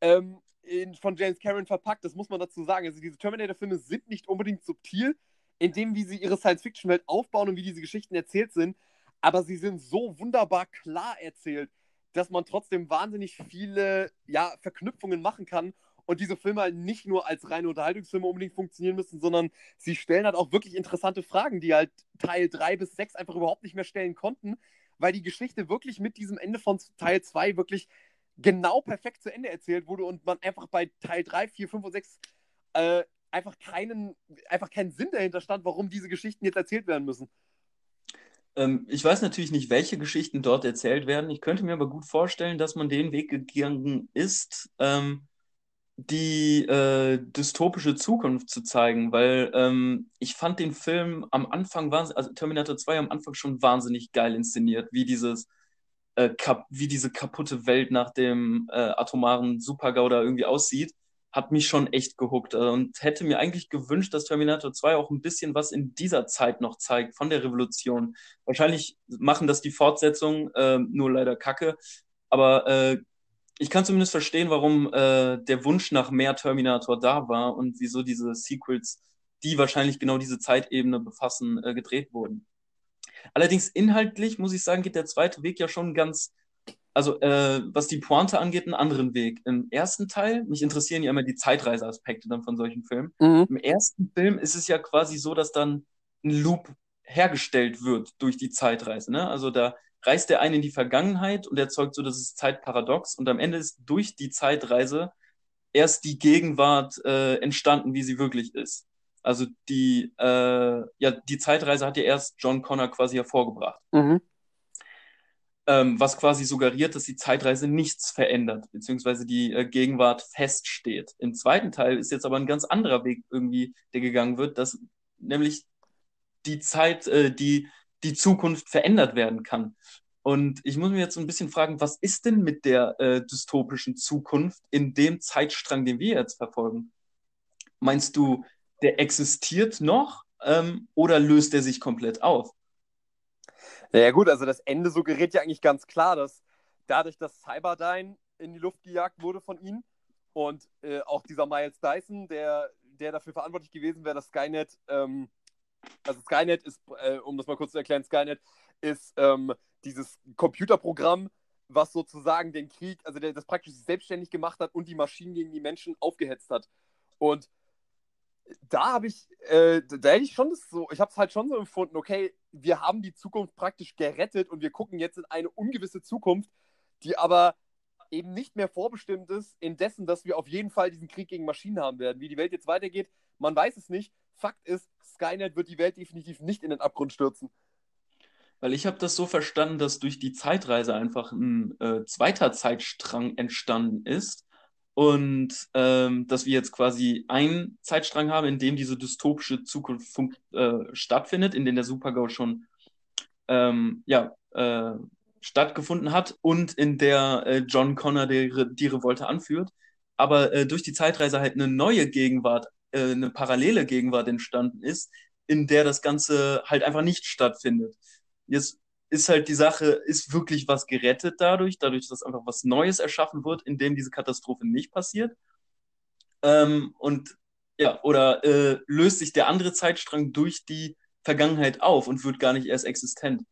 ähm, in, von James Cameron verpackt, das muss man dazu sagen. Also diese Terminator-Filme sind nicht unbedingt subtil, in dem, wie sie ihre Science-Fiction-Welt aufbauen und wie diese Geschichten erzählt sind. Aber sie sind so wunderbar klar erzählt, dass man trotzdem wahnsinnig viele ja, Verknüpfungen machen kann und diese Filme halt nicht nur als reine Unterhaltungsfilme unbedingt funktionieren müssen, sondern sie stellen halt auch wirklich interessante Fragen, die halt Teil 3 bis 6 einfach überhaupt nicht mehr stellen konnten, weil die Geschichte wirklich mit diesem Ende von Teil 2 wirklich genau perfekt zu Ende erzählt wurde und man einfach bei Teil 3, 4, 5 und 6 äh, einfach keinen, einfach keinen Sinn dahinter stand, warum diese Geschichten jetzt erzählt werden müssen. Ähm, ich weiß natürlich nicht, welche Geschichten dort erzählt werden. Ich könnte mir aber gut vorstellen, dass man den Weg gegangen ist, ähm, die äh, dystopische Zukunft zu zeigen, weil ähm, ich fand den Film am Anfang, also Terminator 2 am Anfang schon wahnsinnig geil inszeniert, wie dieses äh, wie diese kaputte Welt nach dem äh, atomaren Supergau da irgendwie aussieht hat mich schon echt gehuckt äh, und hätte mir eigentlich gewünscht, dass Terminator 2 auch ein bisschen was in dieser Zeit noch zeigt, von der Revolution. Wahrscheinlich machen das die Fortsetzungen, äh, nur leider kacke. Aber äh, ich kann zumindest verstehen, warum äh, der Wunsch nach mehr Terminator da war und wieso diese Sequels, die wahrscheinlich genau diese Zeitebene befassen, äh, gedreht wurden. Allerdings inhaltlich, muss ich sagen, geht der zweite Weg ja schon ganz also äh, was die Pointe angeht, einen anderen Weg. Im ersten Teil, mich interessieren ja immer die Zeitreiseaspekte dann von solchen Filmen. Mhm. Im ersten Film ist es ja quasi so, dass dann ein Loop hergestellt wird durch die Zeitreise. Ne? Also da reist der eine in die Vergangenheit und erzeugt so das Zeitparadox und am Ende ist durch die Zeitreise erst die Gegenwart äh, entstanden, wie sie wirklich ist. Also die, äh, ja, die Zeitreise hat ja erst John Connor quasi hervorgebracht. Mhm ähm, was quasi suggeriert, dass die Zeitreise nichts verändert, beziehungsweise die äh, Gegenwart feststeht. Im zweiten Teil ist jetzt aber ein ganz anderer Weg irgendwie, der gegangen wird, dass nämlich die Zeit, äh, die, die Zukunft verändert werden kann. Und ich muss mir jetzt ein bisschen fragen, was ist denn mit der äh, dystopischen Zukunft in dem Zeitstrang, den wir jetzt verfolgen? Meinst du, der existiert noch ähm, oder löst er sich komplett auf? Naja gut, also das Ende suggeriert ja eigentlich ganz klar, dass dadurch, dass Cyberdyne in die Luft gejagt wurde von ihnen und äh, auch dieser Miles Dyson, der, der dafür verantwortlich gewesen wäre, dass Skynet, ähm, also Skynet ist, äh, um das mal kurz zu erklären, Skynet ist ähm, dieses Computerprogramm, was sozusagen den Krieg, also der das praktisch selbstständig gemacht hat und die Maschinen gegen die Menschen aufgehetzt hat. Und da habe ich, äh, da hätte ich schon das so, ich habe es halt schon so empfunden, okay, wir haben die Zukunft praktisch gerettet und wir gucken jetzt in eine ungewisse Zukunft, die aber eben nicht mehr vorbestimmt ist, indessen, dass wir auf jeden Fall diesen Krieg gegen Maschinen haben werden. Wie die Welt jetzt weitergeht, man weiß es nicht. Fakt ist, Skynet wird die Welt definitiv nicht in den Abgrund stürzen. Weil ich habe das so verstanden, dass durch die Zeitreise einfach ein äh, zweiter Zeitstrang entstanden ist und ähm, dass wir jetzt quasi einen Zeitstrang haben, in dem diese dystopische Zukunft äh, stattfindet, in dem der Supergau schon ähm, ja, äh, stattgefunden hat und in der äh, John Connor die, die Revolte anführt. Aber äh, durch die Zeitreise halt eine neue Gegenwart, äh, eine parallele Gegenwart entstanden ist, in der das Ganze halt einfach nicht stattfindet. Jetzt ist halt die Sache, ist wirklich was gerettet dadurch, dadurch, dass einfach was Neues erschaffen wird, in dem diese Katastrophe nicht passiert? Ähm, und ja, oder äh, löst sich der andere Zeitstrang durch die Vergangenheit auf und wird gar nicht erst existent?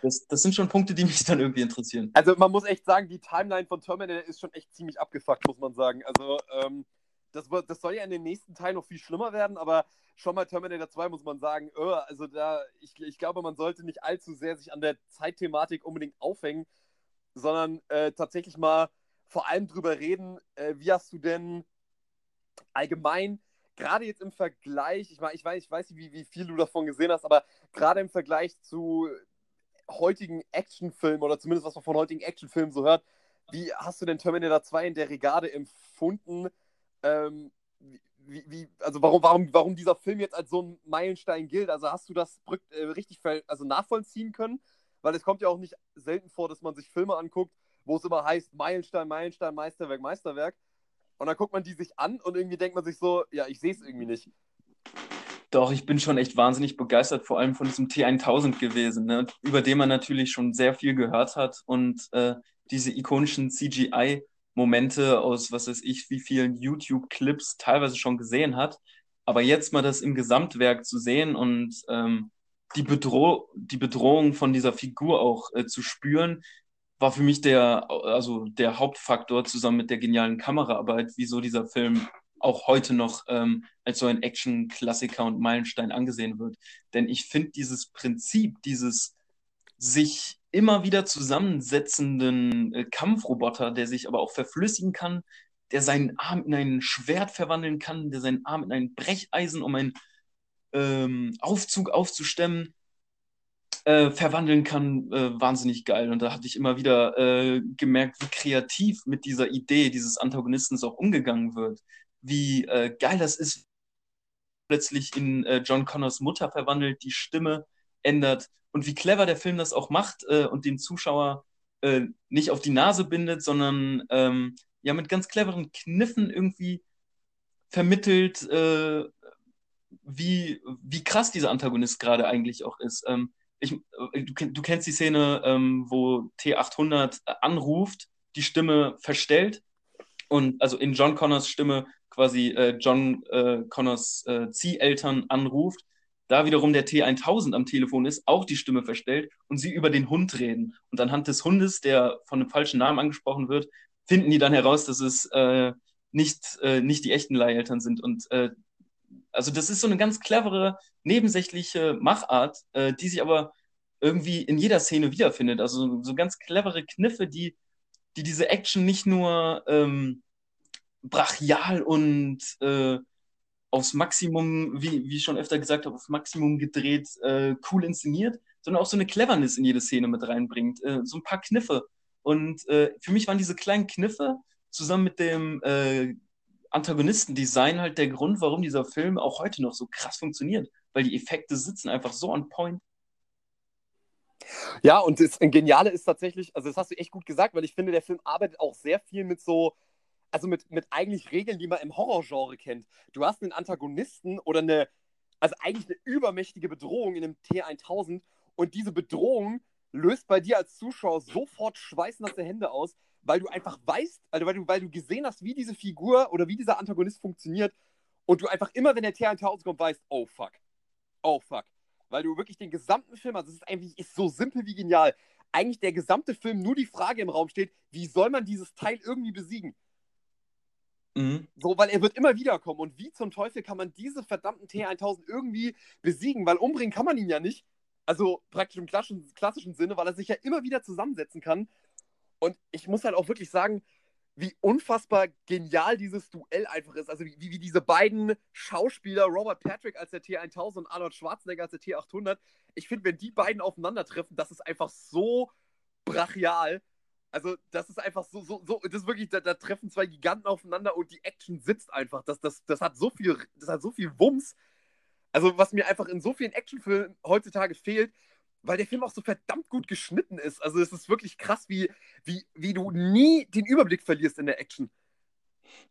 Das, das sind schon Punkte, die mich dann irgendwie interessieren. Also man muss echt sagen, die Timeline von Terminator ist schon echt ziemlich abgefuckt, muss man sagen. Also ähm, das, das soll ja in den nächsten Teilen noch viel schlimmer werden, aber schon mal Terminator 2 muss man sagen, oh, also da, ich, ich glaube, man sollte nicht allzu sehr sich an der Zeitthematik unbedingt aufhängen, sondern äh, tatsächlich mal vor allem drüber reden, äh, wie hast du denn allgemein, gerade jetzt im Vergleich, ich meine, ich weiß, ich weiß nicht, wie, wie viel du davon gesehen hast, aber gerade im Vergleich zu heutigen Actionfilmen oder zumindest was man von heutigen Actionfilmen so hört, wie hast du denn Terminator 2 in der Regade empfunden? Ähm, wie, wie, also warum, warum, warum dieser Film jetzt als so ein Meilenstein gilt? Also hast du das äh, richtig also nachvollziehen können? Weil es kommt ja auch nicht selten vor, dass man sich Filme anguckt, wo es immer heißt Meilenstein, Meilenstein, Meisterwerk, Meisterwerk. Und dann guckt man die sich an und irgendwie denkt man sich so, ja, ich sehe es irgendwie nicht. Doch, ich bin schon echt wahnsinnig begeistert, vor allem von diesem T1000 gewesen, ne? über den man natürlich schon sehr viel gehört hat und äh, diese ikonischen CGI- Momente aus, was weiß ich, wie vielen YouTube-Clips teilweise schon gesehen hat. Aber jetzt mal das im Gesamtwerk zu sehen und ähm, die, Bedroh die Bedrohung von dieser Figur auch äh, zu spüren, war für mich der, also der Hauptfaktor zusammen mit der genialen Kameraarbeit, wieso dieser Film auch heute noch ähm, als so ein Action-Klassiker und Meilenstein angesehen wird. Denn ich finde dieses Prinzip, dieses sich immer wieder zusammensetzenden äh, Kampfroboter, der sich aber auch verflüssigen kann, der seinen Arm in ein Schwert verwandeln kann, der seinen Arm in ein Brecheisen, um einen ähm, Aufzug aufzustemmen, äh, verwandeln kann, äh, wahnsinnig geil. Und da hatte ich immer wieder äh, gemerkt, wie kreativ mit dieser Idee dieses Antagonisten auch umgegangen wird. Wie äh, geil das ist, plötzlich in äh, John Connors Mutter verwandelt, die Stimme ändert und wie clever der Film das auch macht äh, und den Zuschauer äh, nicht auf die Nase bindet, sondern ähm, ja mit ganz cleveren Kniffen irgendwie vermittelt, äh, wie, wie krass dieser Antagonist gerade eigentlich auch ist. Ähm, ich, äh, du, du, kennst die Szene, ähm, wo T800 anruft, die Stimme verstellt und also in John Connors Stimme quasi äh, John äh, Connors Zieheltern anruft da wiederum der T1000 am Telefon ist, auch die Stimme verstellt und sie über den Hund reden. Und anhand des Hundes, der von einem falschen Namen angesprochen wird, finden die dann heraus, dass es äh, nicht, äh, nicht die echten Leiheltern sind. Und äh, also das ist so eine ganz clevere, nebensächliche Machart, äh, die sich aber irgendwie in jeder Szene wiederfindet. Also so ganz clevere Kniffe, die, die diese Action nicht nur ähm, brachial und äh, aufs Maximum, wie, wie ich schon öfter gesagt habe, aufs Maximum gedreht, äh, cool inszeniert, sondern auch so eine Cleverness in jede Szene mit reinbringt. Äh, so ein paar Kniffe. Und äh, für mich waren diese kleinen Kniffe zusammen mit dem äh, Antagonistendesign halt der Grund, warum dieser Film auch heute noch so krass funktioniert. Weil die Effekte sitzen einfach so on point. Ja, und das Geniale ist tatsächlich, also das hast du echt gut gesagt, weil ich finde, der Film arbeitet auch sehr viel mit so also mit, mit eigentlich Regeln, die man im Horrorgenre kennt. Du hast einen Antagonisten oder eine, also eigentlich eine übermächtige Bedrohung in einem T1000 und diese Bedrohung löst bei dir als Zuschauer sofort schweißnasse Hände aus, weil du einfach weißt, also weil du, weil du gesehen hast, wie diese Figur oder wie dieser Antagonist funktioniert und du einfach immer, wenn der T1000 kommt, weißt, oh fuck, oh fuck. Weil du wirklich den gesamten Film, also es ist eigentlich ist so simpel wie genial, eigentlich der gesamte Film nur die Frage im Raum steht, wie soll man dieses Teil irgendwie besiegen? Mhm. So, weil er wird immer wiederkommen. Und wie zum Teufel kann man diese verdammten T1000 irgendwie besiegen? Weil umbringen kann man ihn ja nicht. Also praktisch im klassischen, klassischen Sinne, weil er sich ja immer wieder zusammensetzen kann. Und ich muss halt auch wirklich sagen, wie unfassbar genial dieses Duell einfach ist. Also wie, wie diese beiden Schauspieler, Robert Patrick als der T1000 und Arnold Schwarzenegger als der T800, ich finde, wenn die beiden aufeinandertreffen, das ist einfach so brachial. Also, das ist einfach so, so, so, das ist wirklich, da, da, treffen zwei Giganten aufeinander und die Action sitzt einfach. Das, das, das hat so viel, das hat so viel Wumms. Also, was mir einfach in so vielen Actionfilmen heutzutage fehlt, weil der Film auch so verdammt gut geschnitten ist. Also, es ist wirklich krass, wie, wie, wie du nie den Überblick verlierst in der Action.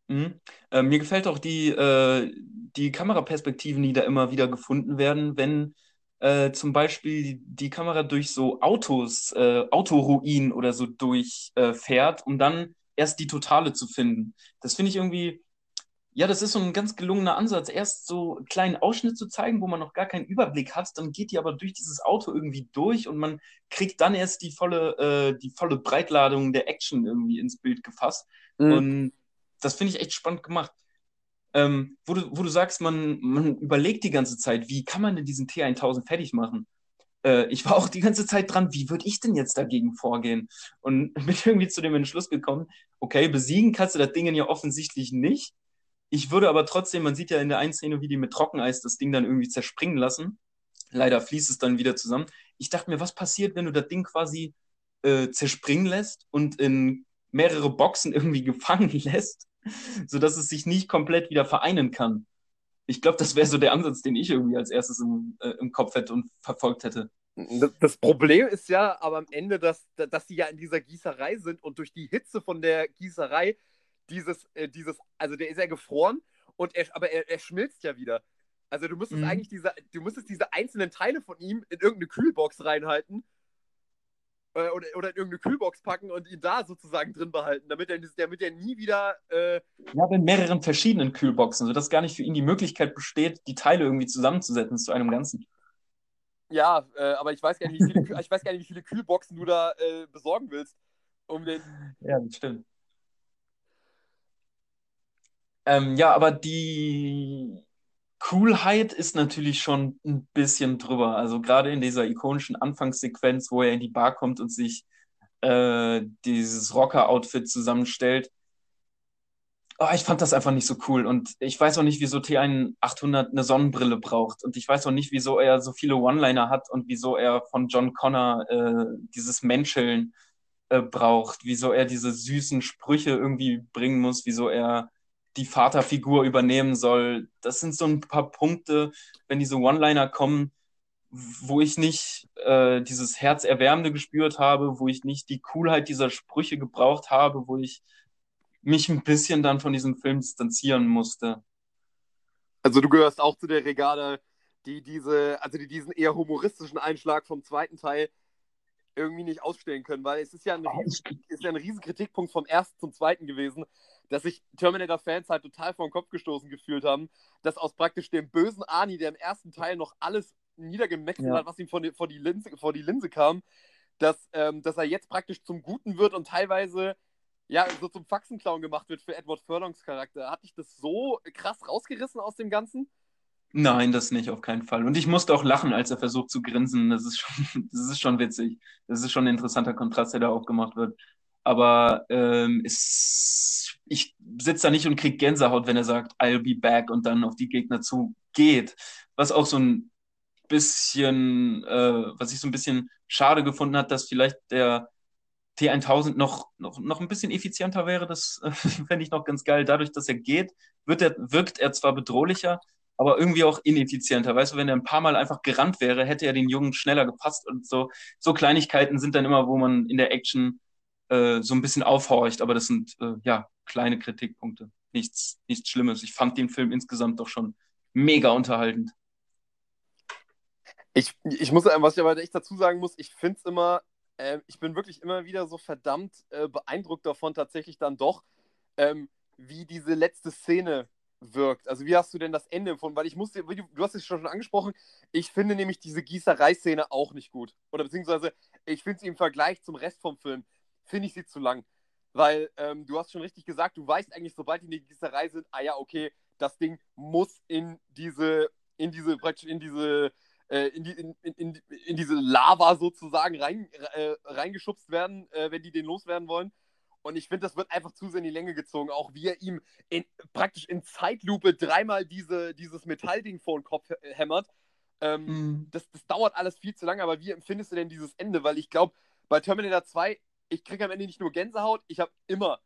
Mhm. Äh, mir gefällt auch die, äh, die Kameraperspektiven, die da immer wieder gefunden werden, wenn äh, zum Beispiel die Kamera durch so Autos, äh, Autoruinen oder so durchfährt, äh, um dann erst die Totale zu finden. Das finde ich irgendwie, ja, das ist so ein ganz gelungener Ansatz. Erst so einen kleinen Ausschnitt zu zeigen, wo man noch gar keinen Überblick hat, dann geht die aber durch dieses Auto irgendwie durch und man kriegt dann erst die volle, äh, die volle Breitladung der Action irgendwie ins Bild gefasst. Mhm. Und das finde ich echt spannend gemacht ähm, wo, du, wo du sagst, man, man überlegt die ganze Zeit, wie kann man denn diesen T1000 fertig machen? Äh, ich war auch die ganze Zeit dran, wie würde ich denn jetzt dagegen vorgehen? Und bin irgendwie zu dem Entschluss gekommen, okay, besiegen kannst du das Ding ja offensichtlich nicht. Ich würde aber trotzdem, man sieht ja in der einen Szene, wie die mit Trockeneis das Ding dann irgendwie zerspringen lassen. Leider fließt es dann wieder zusammen. Ich dachte mir, was passiert, wenn du das Ding quasi äh, zerspringen lässt und in mehrere Boxen irgendwie gefangen lässt sodass es sich nicht komplett wieder vereinen kann. Ich glaube, das wäre so der Ansatz, den ich irgendwie als erstes im, äh, im Kopf hätte und verfolgt hätte. Das Problem ist ja aber am Ende, dass, dass sie ja in dieser Gießerei sind und durch die Hitze von der Gießerei dieses, äh, dieses also der ist ja gefroren und er, aber er, er schmilzt ja wieder. Also du müsstest mhm. eigentlich diese, du müsstest diese einzelnen Teile von ihm in irgendeine Kühlbox reinhalten äh, oder, oder in irgendeine Kühlbox packen und ihn da sozusagen drin behalten, damit er, damit er nie wieder. Äh... Ja, in mehreren verschiedenen Kühlboxen, sodass gar nicht für ihn die Möglichkeit besteht, die Teile irgendwie zusammenzusetzen zu einem Ganzen. Ja, äh, aber ich weiß, gar nicht, wie viele, ich weiß gar nicht, wie viele Kühlboxen du da äh, besorgen willst. Um den... Ja, das stimmt. Ähm, ja, aber die Coolheit ist natürlich schon ein bisschen drüber. Also gerade in dieser ikonischen Anfangssequenz, wo er in die Bar kommt und sich äh, dieses Rocker-Outfit zusammenstellt. Oh, ich fand das einfach nicht so cool. Und ich weiß auch nicht, wieso T1 eine Sonnenbrille braucht. Und ich weiß auch nicht, wieso er so viele One-Liner hat und wieso er von John Connor äh, dieses Menscheln äh, braucht. Wieso er diese süßen Sprüche irgendwie bringen muss. Wieso er die Vaterfigur übernehmen soll. Das sind so ein paar Punkte, wenn diese One-Liner kommen, wo ich nicht äh, dieses Herzerwärmende gespürt habe, wo ich nicht die Coolheit dieser Sprüche gebraucht habe, wo ich mich ein bisschen dann von diesem Film distanzieren musste. Also du gehörst auch zu der Regale, die diese, also die diesen eher humoristischen Einschlag vom zweiten Teil irgendwie nicht ausstellen können, weil es ist ja ein, riesen, ist ja ein riesen Kritikpunkt vom ersten zum zweiten gewesen, dass sich Terminator-Fans halt total vor den Kopf gestoßen gefühlt haben, dass aus praktisch dem bösen Ani, der im ersten Teil noch alles niedergemetzelt ja. hat, was ihm vor die, vor die, Linse, vor die Linse kam, dass, ähm, dass er jetzt praktisch zum Guten wird und teilweise ja, so zum Faxenclown gemacht wird für Edward Furlongs Charakter. Hat dich das so krass rausgerissen aus dem Ganzen? Nein, das nicht, auf keinen Fall. Und ich musste auch lachen, als er versucht zu grinsen. Das ist schon, das ist schon witzig. Das ist schon ein interessanter Kontrast, der da aufgemacht wird. Aber ähm, es, ich sitze da nicht und kriege Gänsehaut, wenn er sagt, I'll be back und dann auf die Gegner zugeht. Was auch so ein bisschen, äh, was ich so ein bisschen schade gefunden hat, dass vielleicht der T1000 noch, noch, noch ein bisschen effizienter wäre. Das äh, fände ich noch ganz geil. Dadurch, dass er geht, wird er, wirkt er zwar bedrohlicher, aber irgendwie auch ineffizienter. Weißt du, wenn er ein paar Mal einfach gerannt wäre, hätte er den Jungen schneller gepasst und so. So Kleinigkeiten sind dann immer, wo man in der Action äh, so ein bisschen aufhorcht, aber das sind äh, ja kleine Kritikpunkte. Nichts, nichts Schlimmes. Ich fand den Film insgesamt doch schon mega unterhaltend. Ich, ich muss, was ich aber echt dazu sagen muss, ich finde es immer, äh, ich bin wirklich immer wieder so verdammt äh, beeindruckt davon, tatsächlich dann doch, ähm, wie diese letzte Szene wirkt. Also wie hast du denn das Ende empfunden? Weil ich musste, du hast es schon angesprochen, ich finde nämlich diese Gießerei-Szene auch nicht gut. Oder beziehungsweise ich finde sie im Vergleich zum Rest vom Film, finde ich sie zu lang. Weil ähm, du hast schon richtig gesagt, du weißt eigentlich, sobald die in die Gießerei sind, ah ja, okay, das Ding muss in diese, in diese, praktisch in diese, äh, in, die, in, in, in, diese Lava sozusagen rein, äh, reingeschubst werden, äh, wenn die den loswerden wollen. Und ich finde, das wird einfach zu sehr in die Länge gezogen. Auch wie er ihm in, praktisch in Zeitlupe dreimal diese, dieses Metallding vor den Kopf hämmert. Ähm, mhm. das, das dauert alles viel zu lange. Aber wie empfindest du denn dieses Ende? Weil ich glaube, bei Terminator 2, ich kriege am Ende nicht nur Gänsehaut, ich habe immer,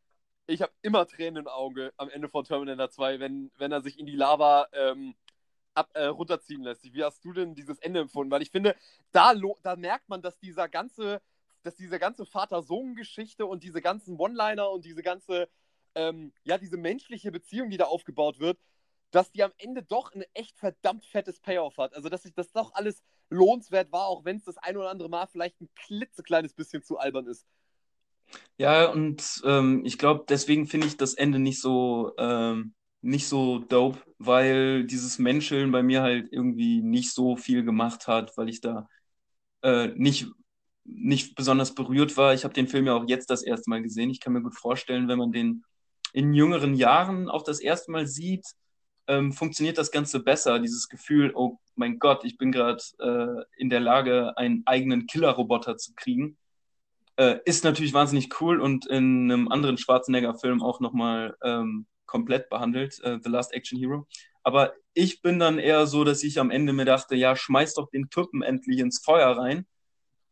ich habe immer Tränen im Auge am Ende von Terminator 2, wenn, wenn er sich in die Lava ähm, ab, äh, runterziehen lässt. Wie hast du denn dieses Ende empfunden? Weil ich finde, da, da merkt man, dass dieser ganze dass diese ganze Vater-Sohn-Geschichte und diese ganzen One-Liner und diese ganze, ähm, ja, diese menschliche Beziehung, die da aufgebaut wird, dass die am Ende doch ein echt verdammt fettes Payoff hat. Also, dass sich das doch alles lohnenswert war, auch wenn es das ein oder andere Mal vielleicht ein klitzekleines bisschen zu albern ist. Ja, und ähm, ich glaube, deswegen finde ich das Ende nicht so, ähm, nicht so dope, weil dieses Menscheln bei mir halt irgendwie nicht so viel gemacht hat, weil ich da äh, nicht nicht besonders berührt war. Ich habe den Film ja auch jetzt das erste Mal gesehen. Ich kann mir gut vorstellen, wenn man den in jüngeren Jahren auch das erste Mal sieht, ähm, funktioniert das Ganze besser. Dieses Gefühl, oh mein Gott, ich bin gerade äh, in der Lage, einen eigenen Killer-Roboter zu kriegen, äh, ist natürlich wahnsinnig cool und in einem anderen Schwarzenegger-Film auch nochmal ähm, komplett behandelt, äh, The Last Action Hero. Aber ich bin dann eher so, dass ich am Ende mir dachte, ja, schmeiß doch den Typen endlich ins Feuer rein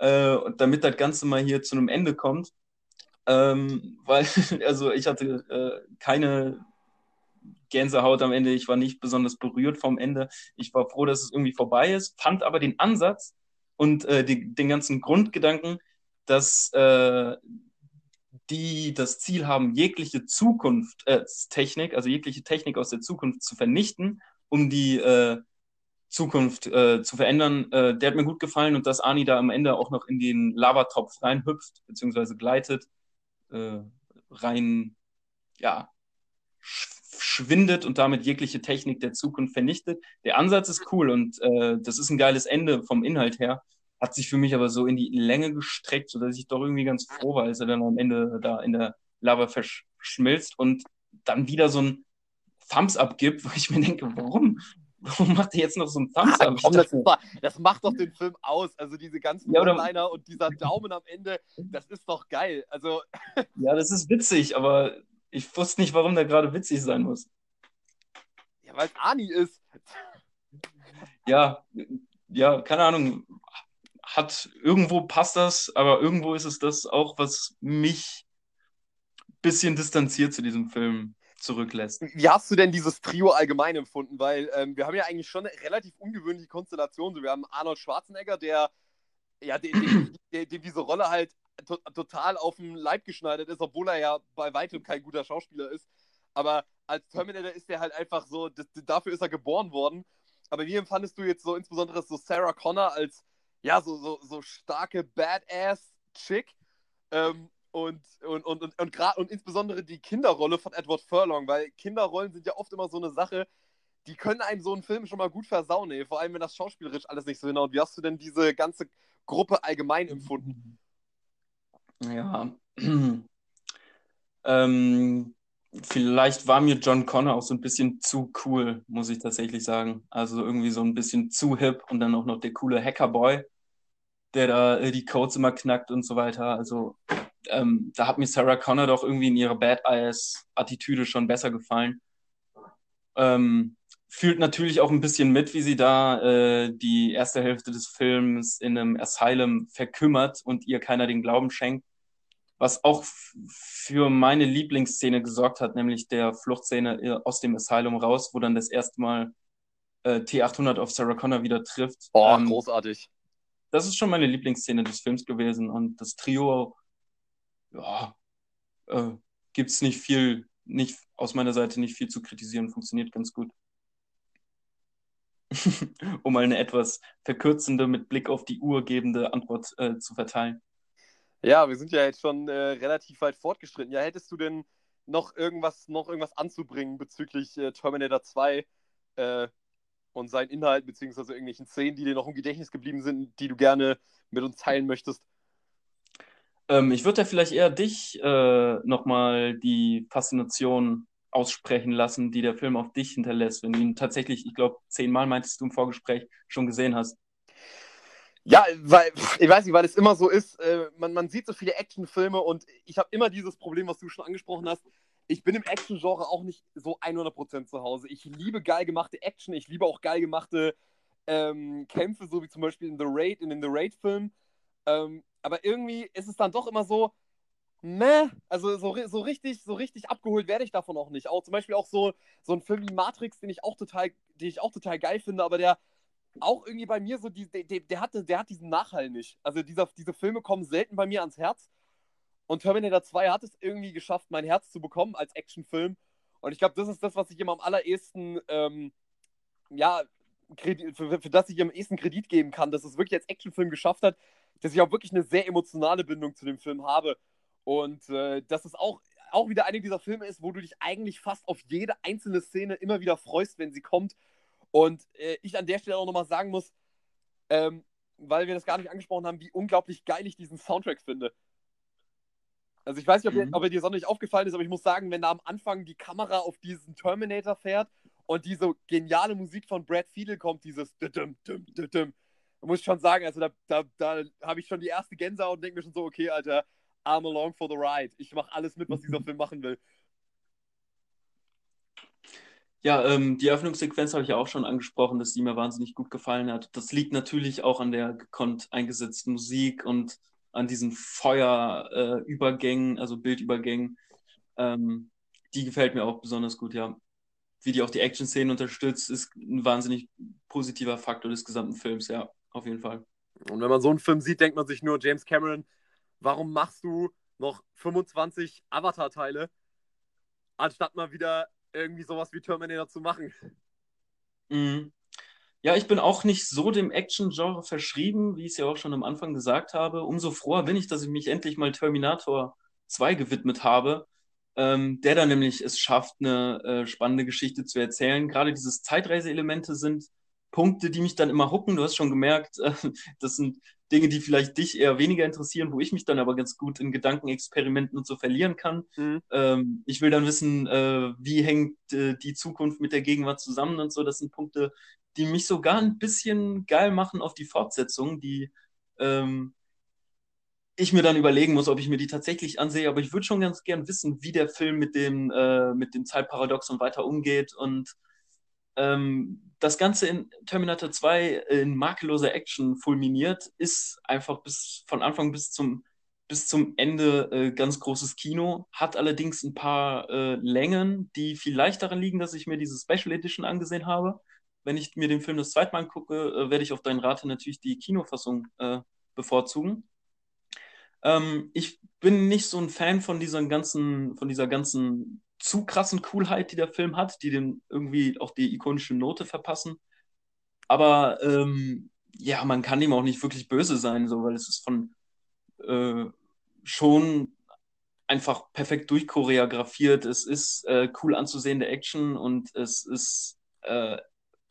äh, damit das Ganze mal hier zu einem Ende kommt. Ähm, weil, also ich hatte äh, keine Gänsehaut am Ende, ich war nicht besonders berührt vom Ende. Ich war froh, dass es irgendwie vorbei ist, fand aber den Ansatz und äh, die, den ganzen Grundgedanken, dass äh, die das Ziel haben, jegliche Zukunftstechnik, äh, also jegliche Technik aus der Zukunft zu vernichten, um die äh, Zukunft äh, zu verändern. Äh, der hat mir gut gefallen und dass Ani da am Ende auch noch in den Lavatopf reinhüpft, beziehungsweise gleitet, äh, rein, ja, schwindet und damit jegliche Technik der Zukunft vernichtet. Der Ansatz ist cool und äh, das ist ein geiles Ende vom Inhalt her. Hat sich für mich aber so in die Länge gestreckt, sodass ich doch irgendwie ganz froh war, als er dann am Ende da in der Lava verschmilzt und dann wieder so ein Thumbs up gibt, wo ich mir denke, warum? Warum macht er jetzt noch so einen Thumbs up? Komm, das, das, macht doch den Film aus. Also diese ganzen ja, One-Liner und dieser Daumen am Ende, das ist doch geil. Also ja, das ist witzig, aber ich wusste nicht, warum der gerade witzig sein muss. Ja, weil es Ani ist. Ja, ja, keine Ahnung. Hat irgendwo passt das, aber irgendwo ist es das auch, was mich ein bisschen distanziert zu diesem Film zurücklässt. Wie hast du denn dieses Trio allgemein empfunden? Weil ähm, wir haben ja eigentlich schon eine relativ ungewöhnliche Konstellation. wir haben Arnold Schwarzenegger, der ja, dem, dem, dem diese Rolle halt to total auf den Leib geschneidert ist, obwohl er ja bei weitem kein guter Schauspieler ist. Aber als Terminator ist er halt einfach so, dafür ist er geboren worden. Aber wie empfandest du jetzt so insbesondere so Sarah Connor als ja, so, so, so starke Badass-Chick? Ähm, und, und, und, und, und, und insbesondere die Kinderrolle von Edward Furlong, weil Kinderrollen sind ja oft immer so eine Sache, die können einem so einen Film schon mal gut versauen, ey. vor allem wenn das schauspielerisch alles nicht so hinhaut. Wie hast du denn diese ganze Gruppe allgemein empfunden? Ja, ähm, vielleicht war mir John Connor auch so ein bisschen zu cool, muss ich tatsächlich sagen. Also irgendwie so ein bisschen zu hip und dann auch noch der coole Hackerboy, der da äh, die Codes immer knackt und so weiter. Also ähm, da hat mir Sarah Connor doch irgendwie in ihrer Bad-Eyes-Attitüde schon besser gefallen. Ähm, fühlt natürlich auch ein bisschen mit, wie sie da äh, die erste Hälfte des Films in einem Asylum verkümmert und ihr keiner den Glauben schenkt. Was auch für meine Lieblingsszene gesorgt hat, nämlich der Fluchtszene äh, aus dem Asylum raus, wo dann das erste Mal äh, T800 auf Sarah Connor wieder trifft. Oh, ähm, großartig. Das ist schon meine Lieblingsszene des Films gewesen und das Trio ja, äh, gibt es nicht viel, nicht aus meiner Seite nicht viel zu kritisieren, funktioniert ganz gut. um mal eine etwas verkürzende, mit Blick auf die Uhr gebende Antwort äh, zu verteilen. Ja, wir sind ja jetzt schon äh, relativ weit fortgeschritten. Ja, hättest du denn noch irgendwas, noch irgendwas anzubringen bezüglich äh, Terminator 2 äh, und seinen Inhalt, beziehungsweise irgendwelchen Szenen, die dir noch im Gedächtnis geblieben sind, die du gerne mit uns teilen möchtest? Ähm, ich würde da vielleicht eher dich äh, nochmal die Faszination aussprechen lassen, die der Film auf dich hinterlässt, wenn du ihn tatsächlich, ich glaube, zehnmal meintest du im Vorgespräch, schon gesehen hast. Ja, weil, ich weiß nicht, weil es immer so ist, äh, man, man sieht so viele Actionfilme und ich habe immer dieses Problem, was du schon angesprochen hast. Ich bin im Action-Genre auch nicht so 100% zu Hause. Ich liebe geil gemachte Action, ich liebe auch geil gemachte ähm, Kämpfe, so wie zum Beispiel in The Raid, in den The Raid-Filmen. Ähm, aber irgendwie ist es dann doch immer so, meh, also so, so richtig, so richtig abgeholt werde ich davon auch nicht. Auch zum Beispiel auch so, so ein Film wie Matrix, den ich auch total, den ich auch total geil finde, aber der auch irgendwie bei mir so, die, der, der, hatte, der hat diesen Nachhall nicht. Also dieser, diese Filme kommen selten bei mir ans Herz. Und Terminator 2 hat es irgendwie geschafft, mein Herz zu bekommen als Actionfilm. Und ich glaube, das ist das, was ich ihm am allerersten, ähm, ja, für, für, das ich ihm am ehesten Kredit geben kann, dass es wirklich als Actionfilm geschafft hat, dass ich auch wirklich eine sehr emotionale Bindung zu dem Film habe. Und äh, dass es auch, auch wieder einer dieser Filme ist, wo du dich eigentlich fast auf jede einzelne Szene immer wieder freust, wenn sie kommt. Und äh, ich an der Stelle auch nochmal sagen muss, ähm, weil wir das gar nicht angesprochen haben, wie unglaublich geil ich diesen Soundtrack finde. Also ich weiß nicht, ob, mhm. ob er dir sonderlich aufgefallen ist, aber ich muss sagen, wenn da am Anfang die Kamera auf diesen Terminator fährt und diese geniale Musik von Brad Fiedel kommt, dieses düm, düm, düm, muss ich schon sagen, also da, da, da habe ich schon die erste Gänsehaut und denke mir schon so, okay, Alter, I'm along for the ride. Ich mache alles mit, was dieser Film machen will. Ja, ähm, die Eröffnungssequenz habe ich ja auch schon angesprochen, dass die mir wahnsinnig gut gefallen hat. Das liegt natürlich auch an der gekonnt eingesetzten Musik und an diesen Feuerübergängen, äh, also Bildübergängen. Ähm, die gefällt mir auch besonders gut, ja. Wie die auch die Action-Szenen unterstützt, ist ein wahnsinnig positiver Faktor des gesamten Films, ja, auf jeden Fall. Und wenn man so einen Film sieht, denkt man sich nur, James Cameron, warum machst du noch 25 Avatar-Teile, anstatt mal wieder irgendwie sowas wie Terminator zu machen? Mhm. Ja, ich bin auch nicht so dem Action-Genre verschrieben, wie ich es ja auch schon am Anfang gesagt habe. Umso froher bin ich, dass ich mich endlich mal Terminator 2 gewidmet habe, ähm, der dann nämlich es schafft, eine äh, spannende Geschichte zu erzählen. Gerade diese Zeitreise-Elemente sind Punkte, die mich dann immer hucken. Du hast schon gemerkt, äh, das sind Dinge, die vielleicht dich eher weniger interessieren, wo ich mich dann aber ganz gut in Gedankenexperimenten und so verlieren kann. Mhm. Ähm, ich will dann wissen, äh, wie hängt äh, die Zukunft mit der Gegenwart zusammen und so. Das sind Punkte, die mich sogar ein bisschen geil machen auf die Fortsetzung, die ähm, ich mir dann überlegen muss, ob ich mir die tatsächlich ansehe. Aber ich würde schon ganz gern wissen, wie der Film mit dem, äh, mit dem Zeitparadoxon weiter umgeht und ähm, das Ganze in Terminator 2 in makelloser Action fulminiert, ist einfach bis von Anfang bis zum, bis zum Ende äh, ganz großes Kino, hat allerdings ein paar äh, Längen, die vielleicht daran liegen, dass ich mir diese Special Edition angesehen habe. Wenn ich mir den Film das zweite Mal angucke, äh, werde ich auf deinen Rate natürlich die Kinofassung äh, bevorzugen. Ähm, ich bin nicht so ein Fan von dieser ganzen, von dieser ganzen zu krassen Coolheit, die der Film hat, die dem irgendwie auch die ikonische Note verpassen. Aber ähm, ja, man kann ihm auch nicht wirklich böse sein, so, weil es ist von äh, schon einfach perfekt durchchoreografiert. Es ist äh, cool anzusehende Action und es ist äh,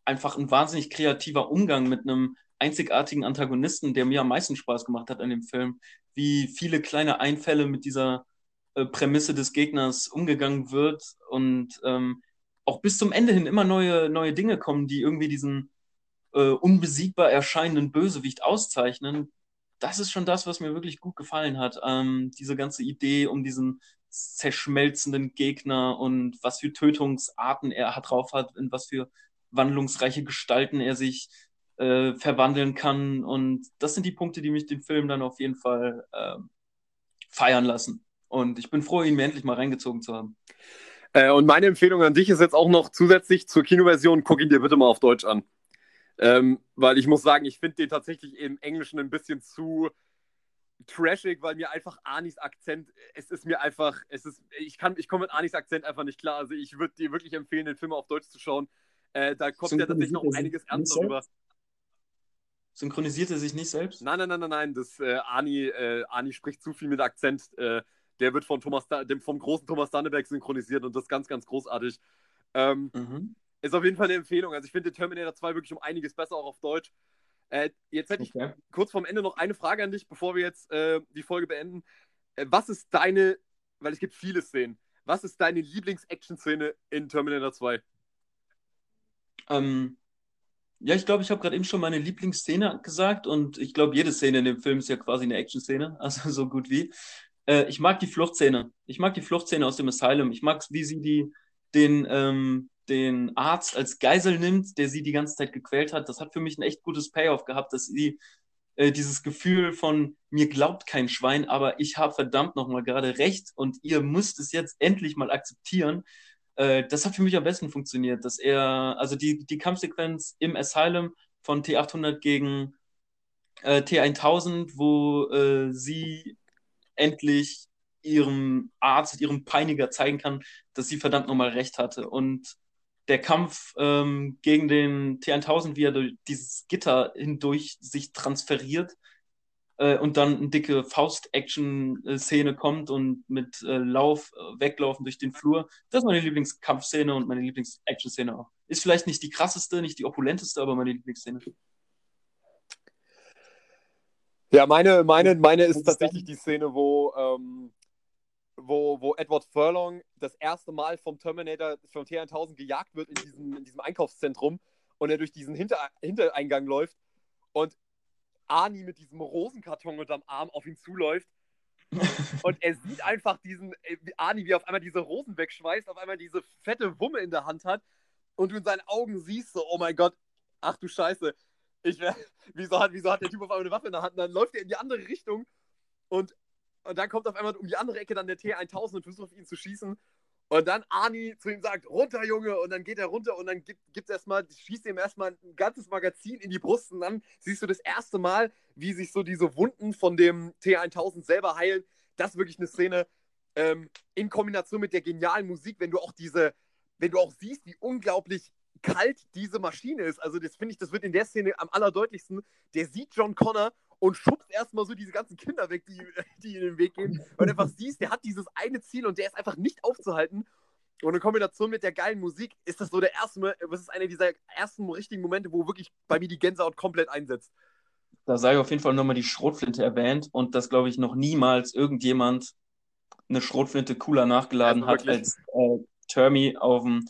einfach ein wahnsinnig kreativer Umgang mit einem einzigartigen Antagonisten, der mir am meisten Spaß gemacht hat an dem Film. Wie viele kleine Einfälle mit dieser äh, Prämisse des Gegners umgegangen wird und ähm, auch bis zum Ende hin immer neue, neue Dinge kommen, die irgendwie diesen äh, unbesiegbar erscheinenden Bösewicht auszeichnen. Das ist schon das, was mir wirklich gut gefallen hat. Ähm, diese ganze Idee um diesen zerschmelzenden Gegner und was für Tötungsarten er drauf hat, in was für wandlungsreiche Gestalten er sich äh, verwandeln kann. Und das sind die Punkte, die mich den Film dann auf jeden Fall äh, feiern lassen. Und ich bin froh, ihn mir endlich mal reingezogen zu haben. Äh, und meine Empfehlung an dich ist jetzt auch noch zusätzlich zur Kinoversion, guck ihn dir bitte mal auf Deutsch an. Ähm, weil ich muss sagen, ich finde den tatsächlich im Englischen ein bisschen zu trashig, weil mir einfach Anis Akzent, es ist mir einfach, es ist, ich kann, ich komme mit Anis Akzent einfach nicht klar. Also ich würde dir wirklich empfehlen, den Film auf Deutsch zu schauen. Äh, da kommt ja tatsächlich noch einiges ernster rüber. Synchronisiert er sich nicht selbst? Nein, nein, nein, nein, nein. Das, äh, Ani, äh, Ani spricht zu viel mit Akzent. Äh, der wird von Thomas, dem, vom großen Thomas Danneberg synchronisiert und das ist ganz, ganz großartig. Ähm, mhm. Ist auf jeden Fall eine Empfehlung. Also ich finde Terminator 2 wirklich um einiges besser, auch auf Deutsch. Äh, jetzt hätte okay. ich kurz vorm Ende noch eine Frage an dich, bevor wir jetzt äh, die Folge beenden. äh, was ist deine, weil es gibt viele Szenen, was ist deine Lieblings-Action-Szene in Terminator 2? Ähm, ja, ich glaube, ich habe gerade eben schon meine Lieblingsszene gesagt und ich glaube, jede Szene in dem Film ist ja quasi eine Action-Szene, also so gut wie. Äh, ich mag die Fluchtszene. Ich mag die Fluchtszene aus dem Asylum. Ich mag, wie sie die, den, ähm, den Arzt als Geisel nimmt, der sie die ganze Zeit gequält hat. Das hat für mich ein echt gutes Payoff gehabt, dass sie äh, dieses Gefühl von mir glaubt kein Schwein, aber ich habe verdammt nochmal gerade recht und ihr müsst es jetzt endlich mal akzeptieren. Äh, das hat für mich am besten funktioniert, dass er, also die, die Kampfsequenz im Asylum von T800 gegen äh, T1000, wo äh, sie endlich ihrem Arzt, ihrem Peiniger zeigen kann, dass sie verdammt nochmal recht hatte. Und der Kampf ähm, gegen den T1000, wie er durch dieses Gitter hindurch sich transferiert äh, und dann eine dicke Faust-Action-Szene kommt und mit äh, Lauf, äh, Weglaufen durch den Flur. Das ist meine Lieblingskampfszene und meine Lieblings-Action-Szene auch. Ist vielleicht nicht die krasseste, nicht die opulenteste, aber meine Lieblingsszene. Ja, meine, meine, meine ist tatsächlich die Szene, wo, ähm, wo, wo Edward Furlong das erste Mal vom Terminator, vom T1000 gejagt wird in diesem, in diesem Einkaufszentrum und er durch diesen Hinter Hintereingang läuft und Arnie mit diesem Rosenkarton unterm Arm auf ihn zuläuft. und er sieht einfach diesen, äh, Arnie, wie er auf einmal diese Rosen wegschmeißt, auf einmal diese fette Wumme in der Hand hat und du in seinen Augen siehst so, oh mein Gott, ach du Scheiße, ich wär, wieso, hat, wieso hat der Typ auf einmal eine Waffe in der Hand? Und dann läuft er in die andere Richtung und, und dann kommt auf einmal um die andere Ecke dann der T1000 und versucht auf ihn zu schießen. Und dann Arnie zu ihm sagt, runter, Junge, und dann geht er runter und dann gibt, gibt's erstmal, schießt ihm erstmal ein ganzes Magazin in die Brust und dann siehst du das erste Mal, wie sich so diese Wunden von dem T1000 selber heilen. Das ist wirklich eine Szene ähm, in Kombination mit der genialen Musik, wenn du auch diese, wenn du auch siehst, wie unglaublich kalt diese Maschine ist. Also das finde ich, das wird in der Szene am allerdeutlichsten. Der sieht John Connor und schubst erstmal so diese ganzen Kinder weg, die, die in den Weg gehen. Und einfach siehst, der hat dieses eine Ziel und der ist einfach nicht aufzuhalten. Und in Kombination mit der geilen Musik ist das so der erste, das ist einer dieser ersten richtigen Momente, wo wirklich bei mir die Gänsehaut komplett einsetzt. Da sei auf jeden Fall nochmal die Schrotflinte erwähnt und dass, glaube ich, noch niemals irgendjemand eine Schrotflinte cooler nachgeladen also hat als äh, Termi auf dem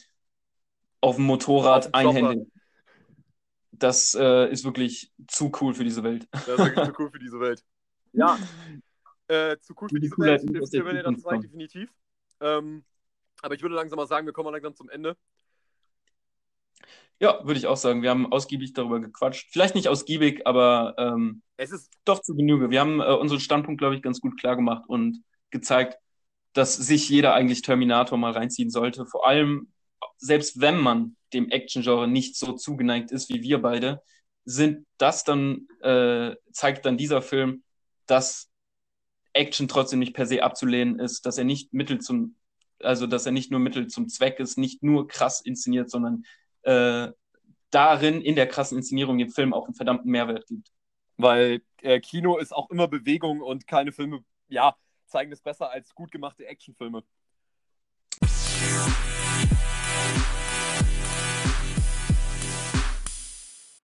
auf dem Motorrad einhändig. Das äh, ist wirklich zu cool für diese Welt. Das ist wirklich zu cool für diese Welt. Ja. Äh, zu cool für die diese Welt Terminator 2 definitiv. Ähm, aber ich würde langsam mal sagen, wir kommen langsam zum Ende. Ja, würde ich auch sagen. Wir haben ausgiebig darüber gequatscht. Vielleicht nicht ausgiebig, aber ähm, es ist doch zu Genüge. Wir haben äh, unseren Standpunkt, glaube ich, ganz gut klar gemacht und gezeigt, dass sich jeder eigentlich Terminator mal reinziehen sollte. Vor allem, selbst wenn man dem Action-Genre nicht so zugeneigt ist wie wir beide, sind das dann, äh, zeigt dann dieser Film, dass Action trotzdem nicht per se abzulehnen ist, dass er nicht Mittel zum, also dass er nicht nur Mittel zum Zweck ist, nicht nur krass inszeniert, sondern äh, darin, in der krassen Inszenierung, dem Film auch einen verdammten Mehrwert gibt. Weil äh, Kino ist auch immer Bewegung und keine Filme, ja, zeigen es besser als gut gemachte Actionfilme.